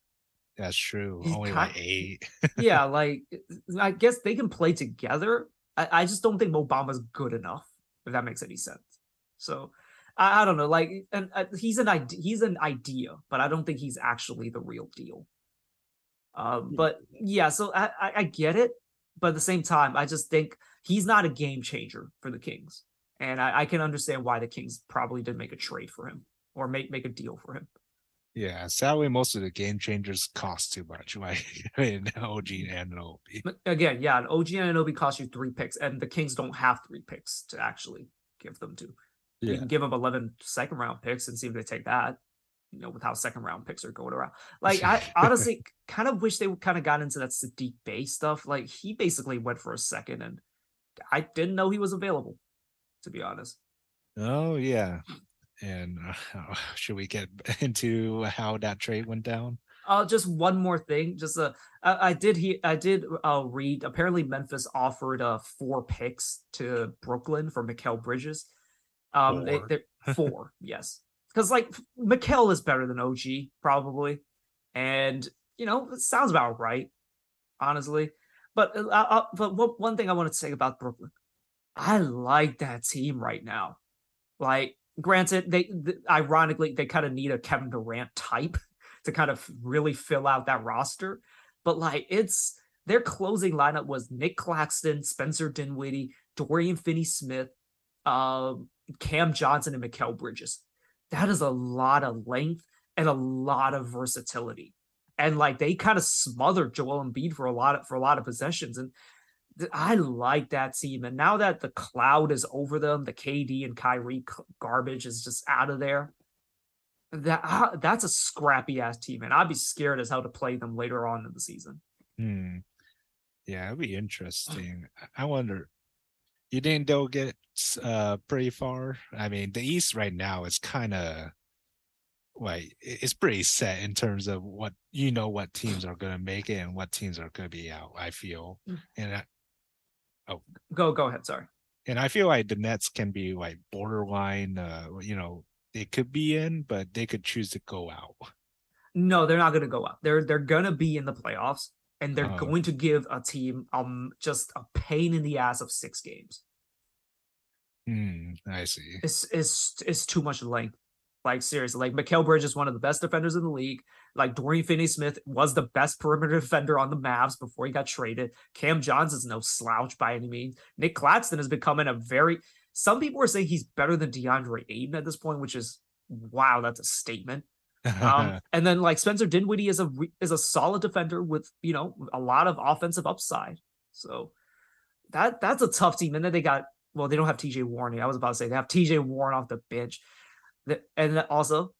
That's true. he's Only ki- like eight. yeah, like uh, I guess they can play together. I, I just don't think Mo Bamba's good enough, if that makes any sense. So I, I don't know. Like, and uh, he's an idea. He's an idea, but I don't think he's actually the real deal. Um, but yeah, so I, I I get it, but at the same time, I just think he's not a game changer for the Kings, and I, I can understand why the Kings probably didn't make a trade for him or make make a deal for him. Yeah, sadly, most of the game changers cost too much, like in OG Anunoby. But again, yeah, an OG Anunoby costs you three picks, and the Kings don't have three picks to actually give them to. You can give them 11 second round picks and see if they take that, you know, with how second round picks are going around. Like, I honestly kind of wish they kind of got into that Saddiq Bey stuff. Like, he basically went for a second, and I didn't know he was available, to be honest. Oh yeah, and uh, should we get into how that trade went down? Uh, just one more thing. Just uh, I, I did he I did uh read. Apparently, Memphis offered uh four picks to Brooklyn for Mikal Bridges. Um, they, Four. they're four, yes, because like Mikal is better than OG probably, and you know it sounds about right, honestly. But uh, uh, but one one thing I want to say about Brooklyn, I like that team right now. Like, granted, they th- ironically they kind of need a Kevin Durant type to kind of really fill out that roster. But like it's their closing lineup was Nic Claxton, Spencer Dinwiddie, Dorian Finney Smith, um, Cam Johnson, and Mikal Bridges. That is a lot of length and a lot of versatility. And like they kind of smothered Joel Embiid for a lot of for a lot of possessions. And th- I like that team. And now that the cloud is over them, the KD and Kyrie c- garbage is just out of there that ah, that's a scrappy ass team, and I'd be scared as hell to play them later on in the season. Hmm. Yeah, it'd be interesting. I wonder. You think they'll get uh pretty far? I mean, the East right now is kind of like it's pretty set in terms of what you know what teams are going to make it and what teams are going to be out. I feel, Mm. and I, oh, Go, go ahead. Sorry. and I feel like the Nets can be like borderline. Uh, you know, they could be in, but they could choose to go out. No, they're not going to go out. They're they're going to be in the playoffs, and they're Oh. going to give a team um just a pain in the ass of six games. Hmm. I see. It's it's it's too much length. Like seriously, like Mikal Bridges is one of the best defenders in the league. Like Dorian Finney-Smith was the best perimeter defender on the Mavs before he got traded. Cam Johnson's no slouch by any means. Nic Claxton is becoming a very. Some people are saying he's better than DeAndre Ayton at this point, which is wow, that's a statement. Um, and then like Spencer Dinwiddie is a is a solid defender with you know a lot of offensive upside. So that that's a tough team. And then they got well, they don't have TJ Warren. I was about to say they have TJ Warren off the bench, and also,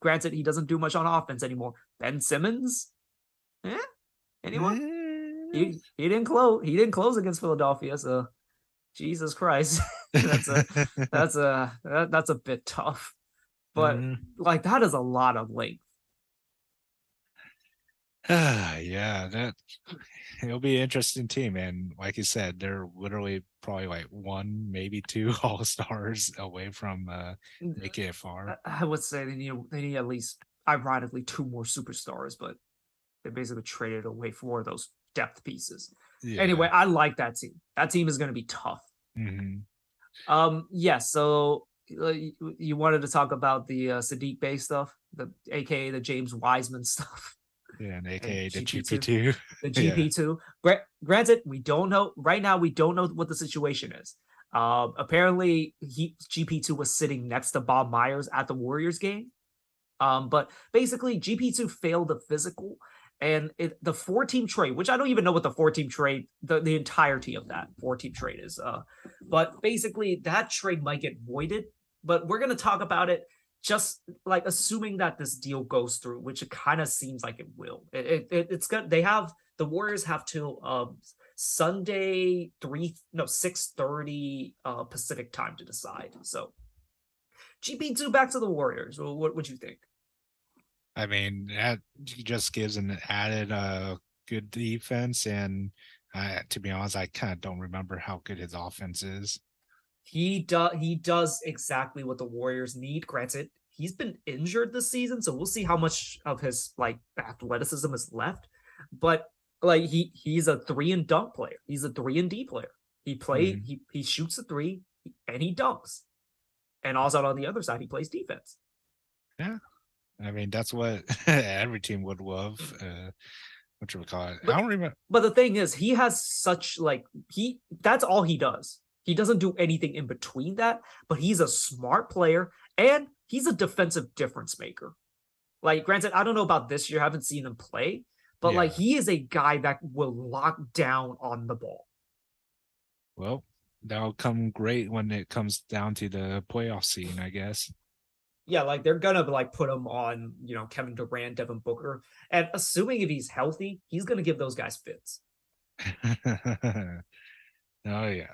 granted, he doesn't do much on offense anymore. Ben Simmons, eh? Anyone? He, he didn't close. He didn't close against Philadelphia. So Jesus Christ, that's a that's a that, that's a bit tough. But Mhm. like that is a lot of length. Ah, yeah, that it'll be an interesting team, and like you said, they're literally probably like one, maybe two all stars away from uh far. I, would say they need they need at least ironically two more superstars, but they basically traded away for those depth pieces. Yeah. Anyway, I like that team. That team is going to be tough. Mhm. Um, yeah. So you, wanted to talk about the uh, Saddiq Bey stuff, the AKA the James Wiseman stuff. Yeah, and aka the GP2. GP2. the Yeah. GP2. Gra- granted, we don't know right now. We don't know what the situation is. Um, apparently, he GP2 was sitting next to Bob Myers at the Warriors game. Um, but basically, GP2 failed the physical, and it the four team trade, which I don't even know what the four team trade, the, the entirety of that four team trade is. Uh, but basically, that trade might get voided. But we're gonna talk about it just like assuming that this deal goes through, which it kind of seems like it will. It, it, it- it's good. They have the Warriors have till um Sunday three no six thirty uh Pacific time to decide. So GP two back to the Warriors. What would you think? I mean, that just gives an added uh good defense, and uh, to be honest, I kind of don't remember how good his offense is. He does he does exactly what the Warriors need. Granted, he's been injured this season, so we'll see how much of his like athleticism is left. But like he he's a three and dunk player. He's a three and D player. He play Mhm. he he shoots a three and he dunks. And also on the other side, he plays defense. Yeah, I mean, that's what every team would love. Uh, what you would call it? But- I don't remember. But the thing is, he has such like he that's all he does. He doesn't do anything in between that, but he's a smart player and he's a defensive difference maker. Like, granted, I don't know about this year, I haven't seen him play, but like he is a guy that will lock down on the ball. Well, that'll come great when it comes down to the playoff scene, I guess. Yeah, like they're gonna like put him on, you know, Kevin Durant, Devin Booker, and assuming if he's healthy, he's gonna give those guys fits. oh yeah.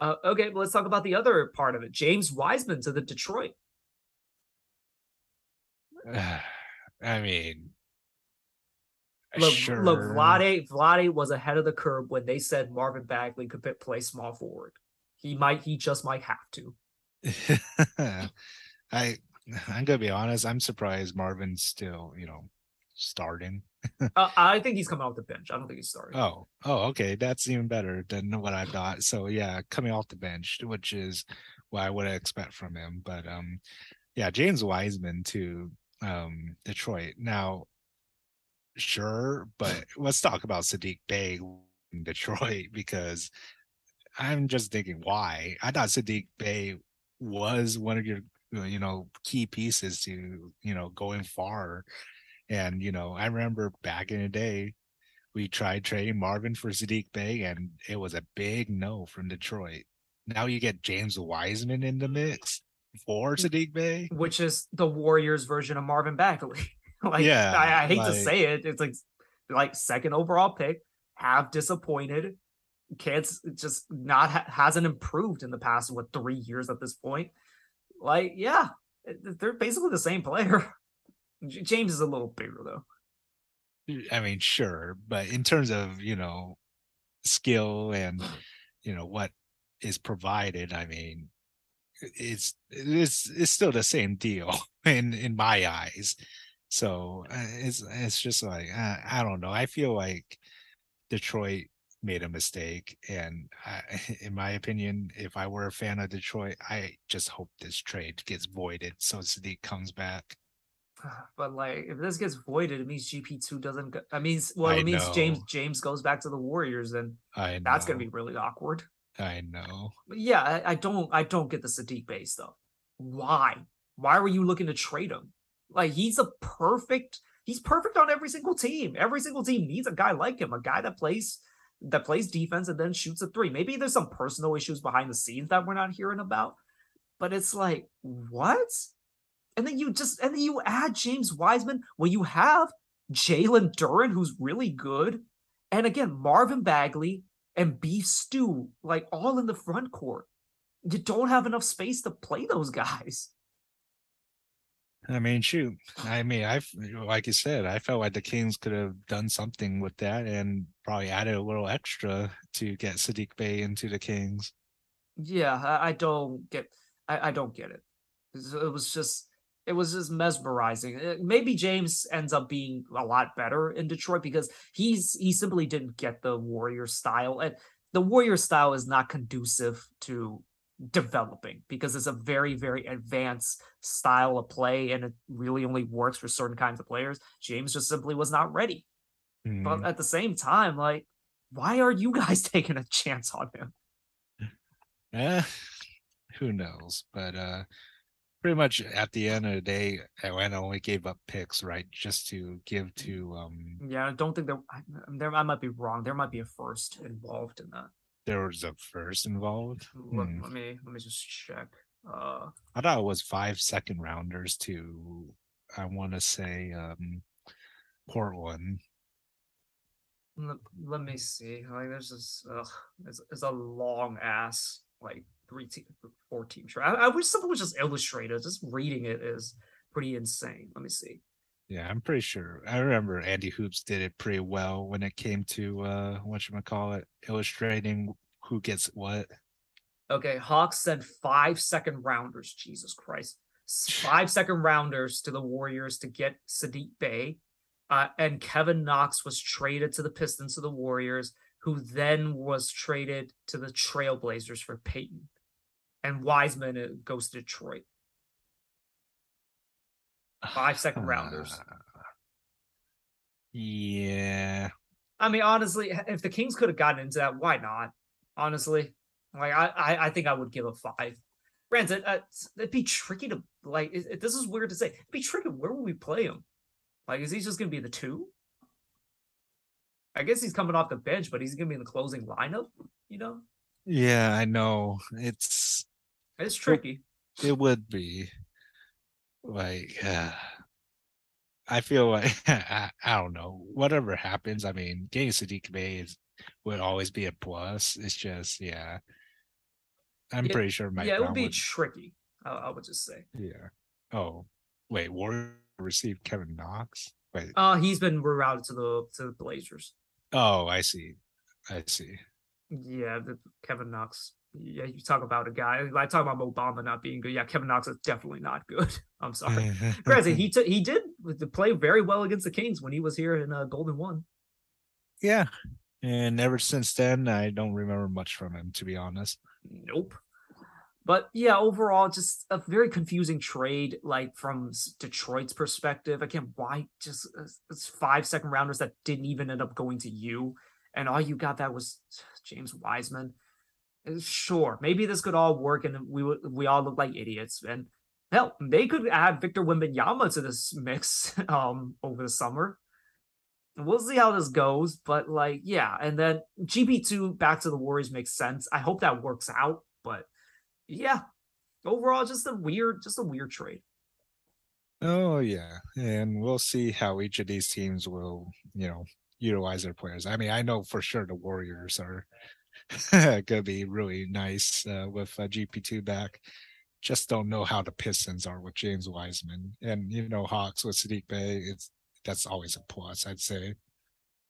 Uh, okay, but let's talk about the other part of it. James Wiseman to the Detroit. I mean, Look, sure. look, Vlade, Vlade was ahead of the curve when they said Marvin Bagley could play small forward. He might, he just might have to. I I'm gonna be honest. I'm surprised Marvin's still, you know, starting. Uh, I think he's coming off the bench. I don't think he's starting. Oh, oh, okay. That's even better than what I thought. So yeah, coming off the bench, which is what I would expect from him. But um, yeah, James Wiseman to um Detroit. Now, sure, but let's talk about Saddiq Bey in Detroit because I'm just thinking why. I thought Saddiq Bey was one of your you know key pieces to you know going far and you know i remember back in the day we tried trading marvin for saddiq Bey, and it was a big no from detroit now you get james wiseman in the mix for saddiq bey Which is the Warriors version of Marvin Bagley. like, Yeah, I, I hate to say it. It's like, like second overall pick, have disappointed. Can't just not ha- hasn't improved in the past what three years at this point. Like, yeah, they're basically the same player. James is a little bigger though. i mean sure but in terms of you know skill and you know what is provided i mean it's it's it's still the same deal in in my eyes. So uh, it's it's just like uh, i don't know. I feel like detroit made a mistake and I, in my opinion if i were a fan of detroit i just hope this trade gets voided so saddiq comes back But like, if this gets voided, it means GP two doesn't. Go- I mean, well, I it means James know. James goes back to the Warriors, and i know that's gonna be really awkward. i know But yeah, I, I don't I don't get the Saddiq Bey stuff. Why? Why were you looking to trade him? Like he's a perfect he's perfect on every single team. Every single team needs a guy like him, a guy that plays that plays defense and then shoots a three. Maybe there's some personal issues behind the scenes that we're not hearing about, but it's like, what? And then you just and then you add James Wiseman. Well, you have Jalen Duren, who's really good, and again Marvin Bagley and Beef Stew, like all in the front court. You don't have enough space to play those guys. I mean, shoot. I mean, I like you said, I felt like the Kings could have done something with that and probably added a little extra to get Saddiq Bey into the Kings. Yeah, I, I don't get I, I don't get it. It was just it was just mesmerizing. Uh, Maybe James ends up being a lot better in Detroit because he's he simply didn't get the Warrior style, and the Warrior style is not conducive to developing because it's a very very advanced style of play and it really only works for certain kinds of players james just simply was not ready Mm, but at the same time like why are you guys taking a chance on him eh, who knows? But uh pretty much at the end of the day, Atlanta only gave up picks, right? Just to give to um yeah i don't think there I, there i might be wrong there might be a first involved in that there was a first involved. let, Hmm. let me let me just check uh I thought it was five second rounders to I want to say um Portland. let, let me see like there's this ugh, it's, it's a long ass like three team four team track I, I wish something was just illustrated just reading it is pretty insane let me see Yeah, I'm pretty sure. I remember Andy Hoops did it pretty well when it came to uh what you call it, illustrating who gets what. Okay, Hawks said five second rounders. Jesus Christ. Five second rounders to the Warriors to get Saddiq Bey. Uh, and Kevin Knox was traded to the Pistons to the Warriors, who then was traded to the Trailblazers for Payton. And Wiseman goes to Detroit. Five second rounders. Uh, Yeah. I mean, honestly, if the Kings could have gotten into that, why not? Honestly, like I, I, I think I would give a five. Granted, uh, it'd be tricky to like. It, it- this is weird to say. It'd be tricky. Where would we play him? Like, is he just gonna be the two? I guess he's coming off the bench, but he's gonna be in the closing lineup. You know, Yeah, I know. It's it's tricky. it would be like uh, I feel like I, I don't know. Whatever happens, I mean, getting Saddiq Bey is would always be a plus. It's just yeah. I'm Yeah, pretty sure Mike yeah, it would be would- tricky. I, I would just say. yeah. Oh, wait, Warrior received Kevin Knox. Wait. Uh, he's been rerouted to the to the Blazers. Oh, I see. I see. Yeah, the Kevin Knox. Yeah, you talk about a guy. I talk about Obama not being good. Yeah, Kevin Knox is definitely not good. I'm sorry. Granted, he took he did play very well against the Kings when he was here in uh, Golden One. yeah. And ever since then, I don't remember much from him, to be honest. Nope. But yeah, overall, just a very confusing trade. Like from Detroit's perspective, again, why just uh, it's five second rounders that didn't even end up going to you, and all you got that was James Wiseman. Sure, maybe this could all work, and we would we all look like idiots. And hell, they could add Victor Wembanyama to this mix um over the summer. We'll see how this goes, but like, yeah, and then GP2 back to the Warriors makes sense. I hope that works out, but yeah, overall, just a weird, just a weird trade. Oh yeah, and we'll see how each of these teams will, you know, utilize their players. I mean, I know for sure the Warriors are gonna be really nice uh, with uh, GP2 back. Just don't know how the Pistons are with James Wiseman, and you know Hawks with Saddiq Bey. It's that's always a plus, I'd say.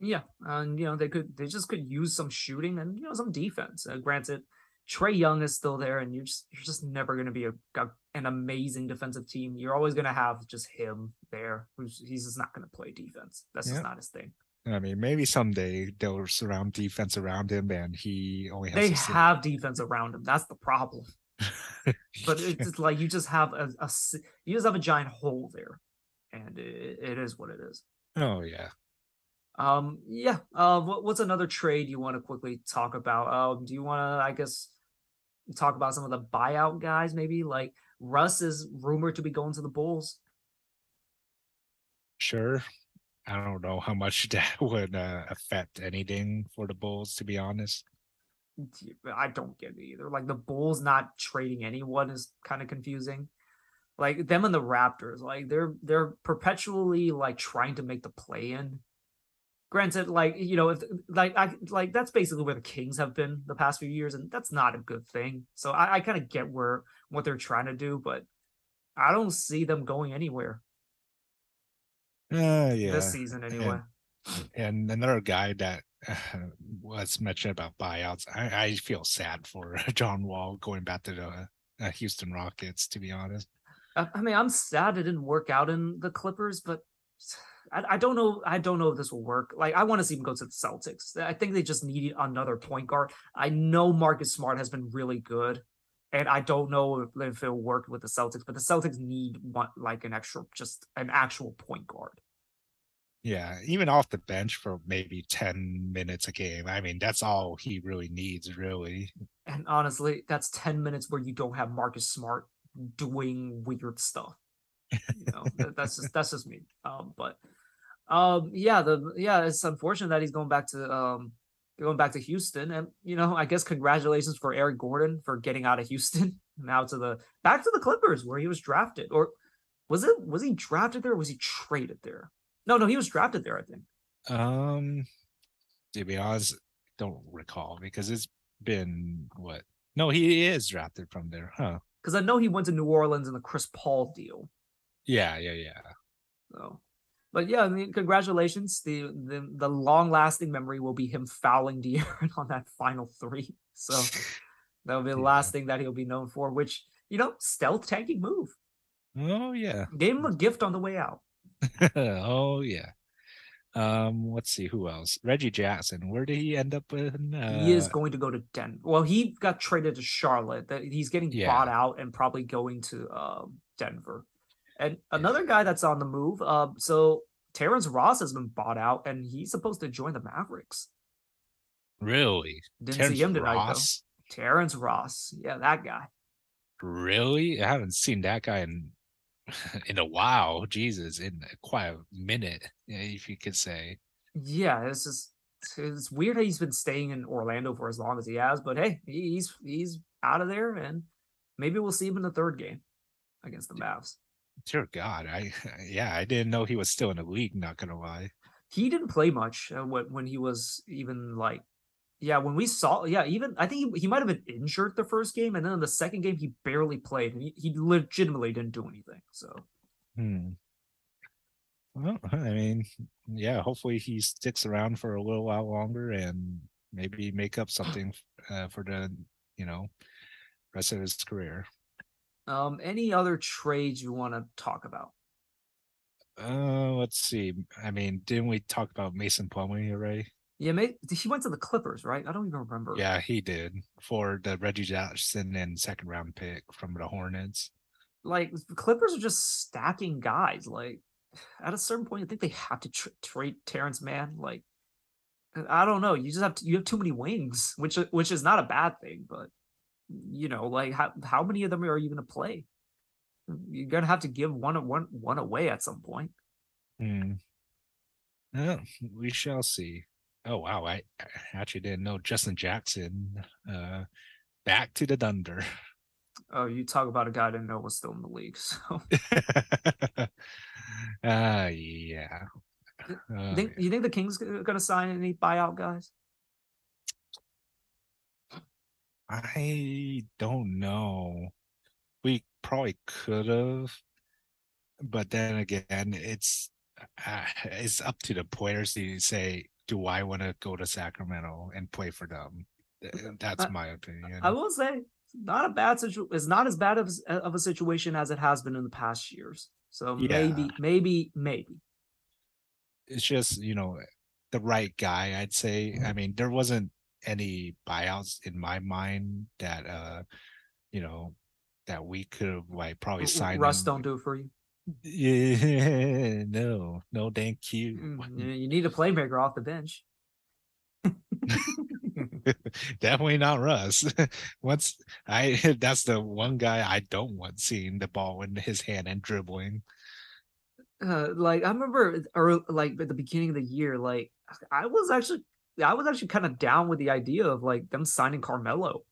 Yeah, and you know they could, they just could use some shooting and you know some defense. Uh, granted, Trae Young is still there, and you're just you're just never going to be a, a- an amazing defensive team. You're always going to have just him there, who's he's just not going to play defense. That's Yeah. just not his thing. I mean, maybe someday they'll surround defense around him, and he only has They have defense around him. That's the problem. But it's like you just have a you just have a giant hole there, and it, it is what it is. oh yeah. Um, yeah. Uh, what, what's another trade you want to quickly talk about? Um, do you want to, I guess, talk about some of the buyout guys? Maybe like Russ is rumored to be going to the Bulls. Sure. I don't know how much that would uh, affect anything for the Bulls, to be honest. I don't get it either. Like the Bulls not trading anyone is kind of confusing. Like them and the Raptors, like they're they're perpetually like trying to make the play in. Granted, like you know, if like I like that's basically where the Kings have been the past few years, and that's not a good thing. So I, I kind of get where what they're trying to do, but I don't see them going anywhere Uh, yeah. this season anyway. And another guy that uh, was mentioned about buyouts, I, I feel sad for John Wall going back to the uh, Houston Rockets, to be honest. I, I mean, I'm sad it didn't work out in the Clippers, but I, I don't know. I don't know if this will work. Like, I want to see him go to the Celtics. I think they just need another point guard. I know Marcus Smart has been really good, and I don't know if, if it worked with the Celtics, but the Celtics need one like an extra, just an actual point guard. Yeah, even off the bench for maybe 10 minutes a game. I mean, that's all he really needs, really. And honestly, that's 10 minutes where you don't have Marcus Smart doing weird stuff. You know, that's just that's just me. Um, but um, yeah, the yeah, it's unfortunate that he's going back to um going back to Houston. And you know, I guess congratulations for Eric Gordon for getting out of Houston now to the back to the Clippers where he was drafted. Or was it was he drafted there or was he traded there? No, no, he was drafted there, I think. Um to be honest, don't recall because it's been what no, he is drafted from there, huh? Because I know he went to New Orleans in the Chris Paul deal. Yeah, yeah, yeah. So but yeah, I mean, congratulations. The the, the long lasting memory will be him fouling De'Aaron on that final three. So that'll be the Yeah. last thing that he'll be known for, which, you know, stealth tanking move. Oh yeah. Gave him a gift on the way out. oh yeah. Um, let's see who else. Reggie Jackson. Where did he end up in? Uh, he is going to go to Denver. Well, he got traded to Charlotte. That he's getting Yeah. bought out and probably going to um, Denver. And another guy that's on the move. Uh, so Terrence Ross has been bought out, and he's supposed to join the Mavericks. really Didn't Terrence see him tonight Ross. though. Terrence Ross, yeah, that guy. Really? I haven't seen that guy in in a while. Jesus, in quite a minute, if you could say. Yeah, it's just it's weird how he's been staying in Orlando for as long as he has. But hey, he's he's out of there, and maybe we'll see him in the third game against the Mavs. Dear God, I yeah, I didn't know he was still in the league. Not gonna lie. he didn't play much uh, when when he was even like yeah when we saw yeah even i think he, he might have been injured the first game and then in the second game he barely played and he, he legitimately didn't do anything so Hmm. Well, I mean, yeah. Hopefully, he sticks around for a little while longer and maybe make up something uh, for the you know rest of his career. Um any other trades you want to talk about Uh, let's see. I mean, didn't we talk about Mason Plumlee already? yeah may, he went to the clippers right i don't even remember Yeah, he did for the Reggie Jackson and second round pick from the Hornets. like the clippers are just stacking guys like at a certain point i think they have to tr- trade terance mann like i don't know you just have to, you have too many wings which which is not a bad thing but you know like how, how many of them are you going to play you're going to have to give one one one away at some point. Yeah, we shall see. Oh wow, I I actually didn't know Justin Jackson uh back to the Thunder. oh you talk about a guy i didn't know was still in the league so uh yeah. you Oh, think you think the kings going to sign any buyout guys I don't know. We probably could have, but then again, it's uh, it's up to the players to say, do I want to go to Sacramento and play for them? That's I- my opinion. I will say, not a bad situation. It's not as bad of, of a situation as it has been in the past years. So maybe, Yeah. maybe, maybe. it's just you know the right guy. I'd say. I mean, there wasn't any buyouts in my mind that uh you know that we could have like probably signed. Russ them. don't do it for you. Yeah, no, no, thank you. Mm, You you need a playmaker off the bench. Definitely not Russ. Once I that's the one guy I don't want seeing the ball in his hand and dribbling. Uh, like I remember, or like at the beginning of the year, like I was actually, I was actually kind of down with the idea of like them signing Carmelo,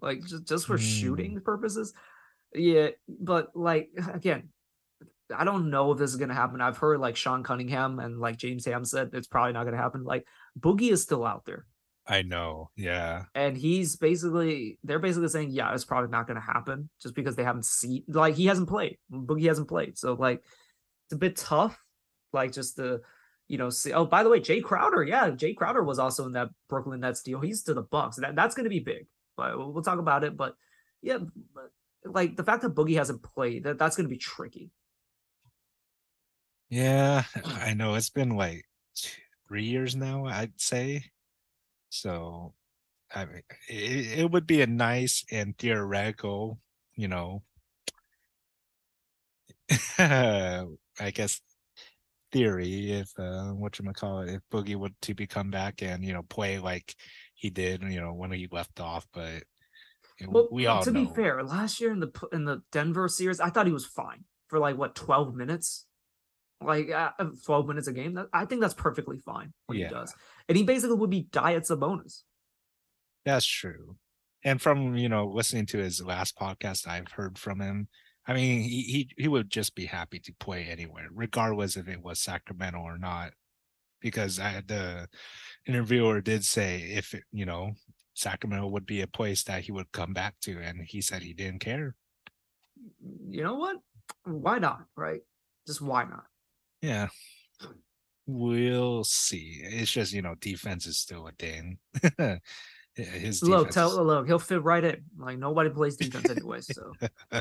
like just just for Hmm. shooting purposes. Yeah, but like again, I don't know if this is gonna happen. I've heard like Sean Cunningham and like James Ham said it's probably not gonna happen. Like Boogie is still out there. I know. Yeah. and he's basically they're basically saying yeah it's probably not going to happen just because they haven't seen like he hasn't played boogie hasn't played so like it's a bit tough like just to you know see oh by the way jae crowder yeah jae crowder was also in that brooklyn nets deal. He's to the bucks. That, that's going to be big but we'll, we'll talk about it but yeah like the fact that boogie hasn't played that, that's going to be tricky. Yeah, I know it's been like three years now, I'd say. So I mean, it, it would be a nice and theoretical, you know, I guess theory if uh what you call it if Boogie would to be come back and you know play like he did you know when he left off, but Well, we all to know. be fair, last year in the in the Denver series, I thought he was fine for like what twelve minutes, like uh, uh, twelve minutes a game. That, I think that's perfectly fine what Yeah. he does, and he basically would be Diet Sabonis. That's true. And from you know listening to his last podcast, I've heard from him. I mean, he he, he would just be happy to play anywhere, regardless if it was Sacramento or not. Because I, the interviewer did say if it, you know Sacramento would be a place that he would come back to, and he said he didn't care. You know what? Why not? Right? Just why not? Yeah, we'll see. It's just you know defense is still a thing. His Look, tell look, he'll fit right in. Like nobody plays defense anyway, so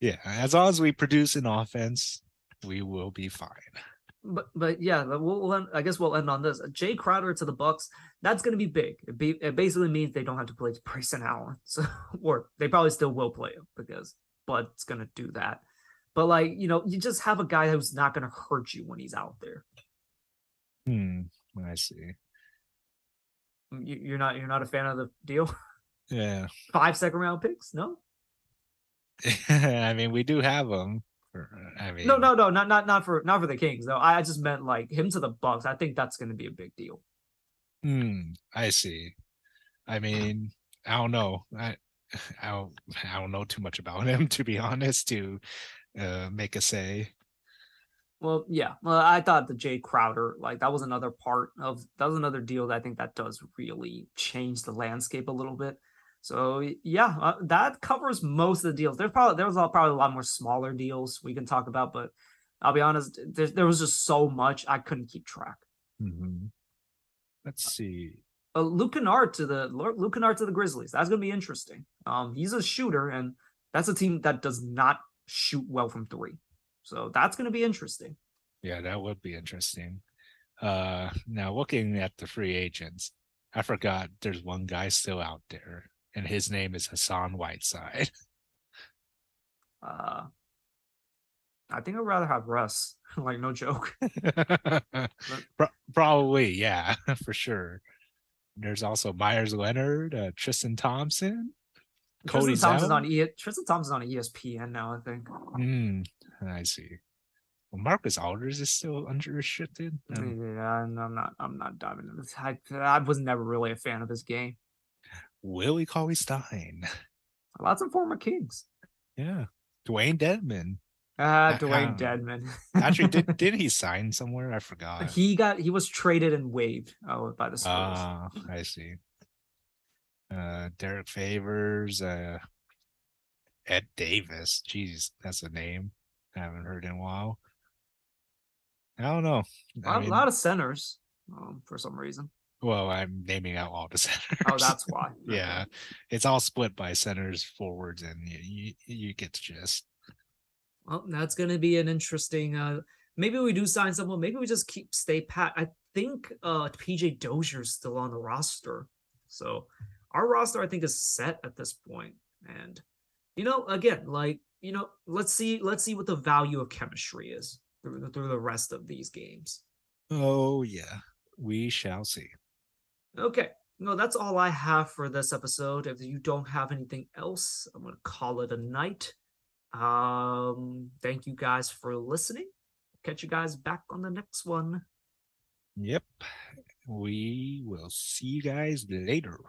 yeah, as long as we produce an offense, we will be fine. but but yeah, but we'll, we'll end, I guess we'll end on this. Jae Crowder to the Bucks. That's going to be big. It, be, it basically means they don't have to play Grayson Allen, so or they probably still will play him because Bud's going to do that. But like you know, you just have a guy who's not going to hurt you when he's out there. Hmm, I see. You, you're not you're not a fan of the deal. Yeah, Five second round picks? No, I mean we do have them. I mean, no, no, no, not not not for not for the Kings. though. I, I just meant like him to the Bucks. I think that's going to be a big deal. Hmm, I see. I mean, I don't know. I, I don't, I don't know too much about him to be honest. To uh, make a say. Well, yeah. Well, I thought the Jae Crowder, like that was another part of that was another deal that I think that does really change the landscape a little bit. So yeah, uh, that covers most of the deals. There's probably there was a- probably a lot more smaller deals we can talk about, but I'll be honest, there, there was just so much I couldn't keep track. Mhm. Let's see. Uh, Luke Kennard to the Luke Kennard to the Grizzlies. That's gonna be interesting. Um, he's a shooter, and that's a team that does not shoot well from three. So that's gonna be interesting. Yeah, that would be interesting. Uh now looking at the free agents, I forgot there's one guy still out there, and his name is Hassan Whiteside. Uh, I think I'd rather have Russ. like no joke. Pro- Probably, yeah, for sure. There's also Meyers Leonard, uh, Tristan Thompson, Cody Tristan Thompson's on E. Tristan Thompson's on ESPN now. I think. I see. Well, Marcus Alders is still unrestricted. Um, yeah, and I'm not. I'm not diving into this. I, I was never really a fan of his game. Willie Cauley Stein. Lots of former Kings. Yeah. Dewayne Dedmon. Ah, Uh, Dewayne um, Dedmon. Actually, did did he sign somewhere? I forgot. he got he was traded and waived oh, by the Spurs. Ah, I see. Uh, Derrick Favors, uh, Ed Davis. Jeez, that's a name I haven't heard in a while. I don't know. A lot, mean, lot of centers um, for some reason. well, I'm naming out all the centers. Oh, that's why. Okay. yeah. It's all split by centers, forwards, and you you, you get the gist. Well, that's going to be an interesting. Uh, maybe we do sign someone. Maybe we just keep stay pat. I think uh, PJ Dozier's still on the roster, so our roster I think is set at this point. And you know, again, like you know, let's see, let's see what the value of chemistry is through the, through the rest of these games. Oh yeah, we shall see. Okay. No, that's all I have for this episode. If you don't have anything else, I'm going to call it a night. Um, thank you guys for listening. Catch you guys back on the next one. Yep. We will see you guys later.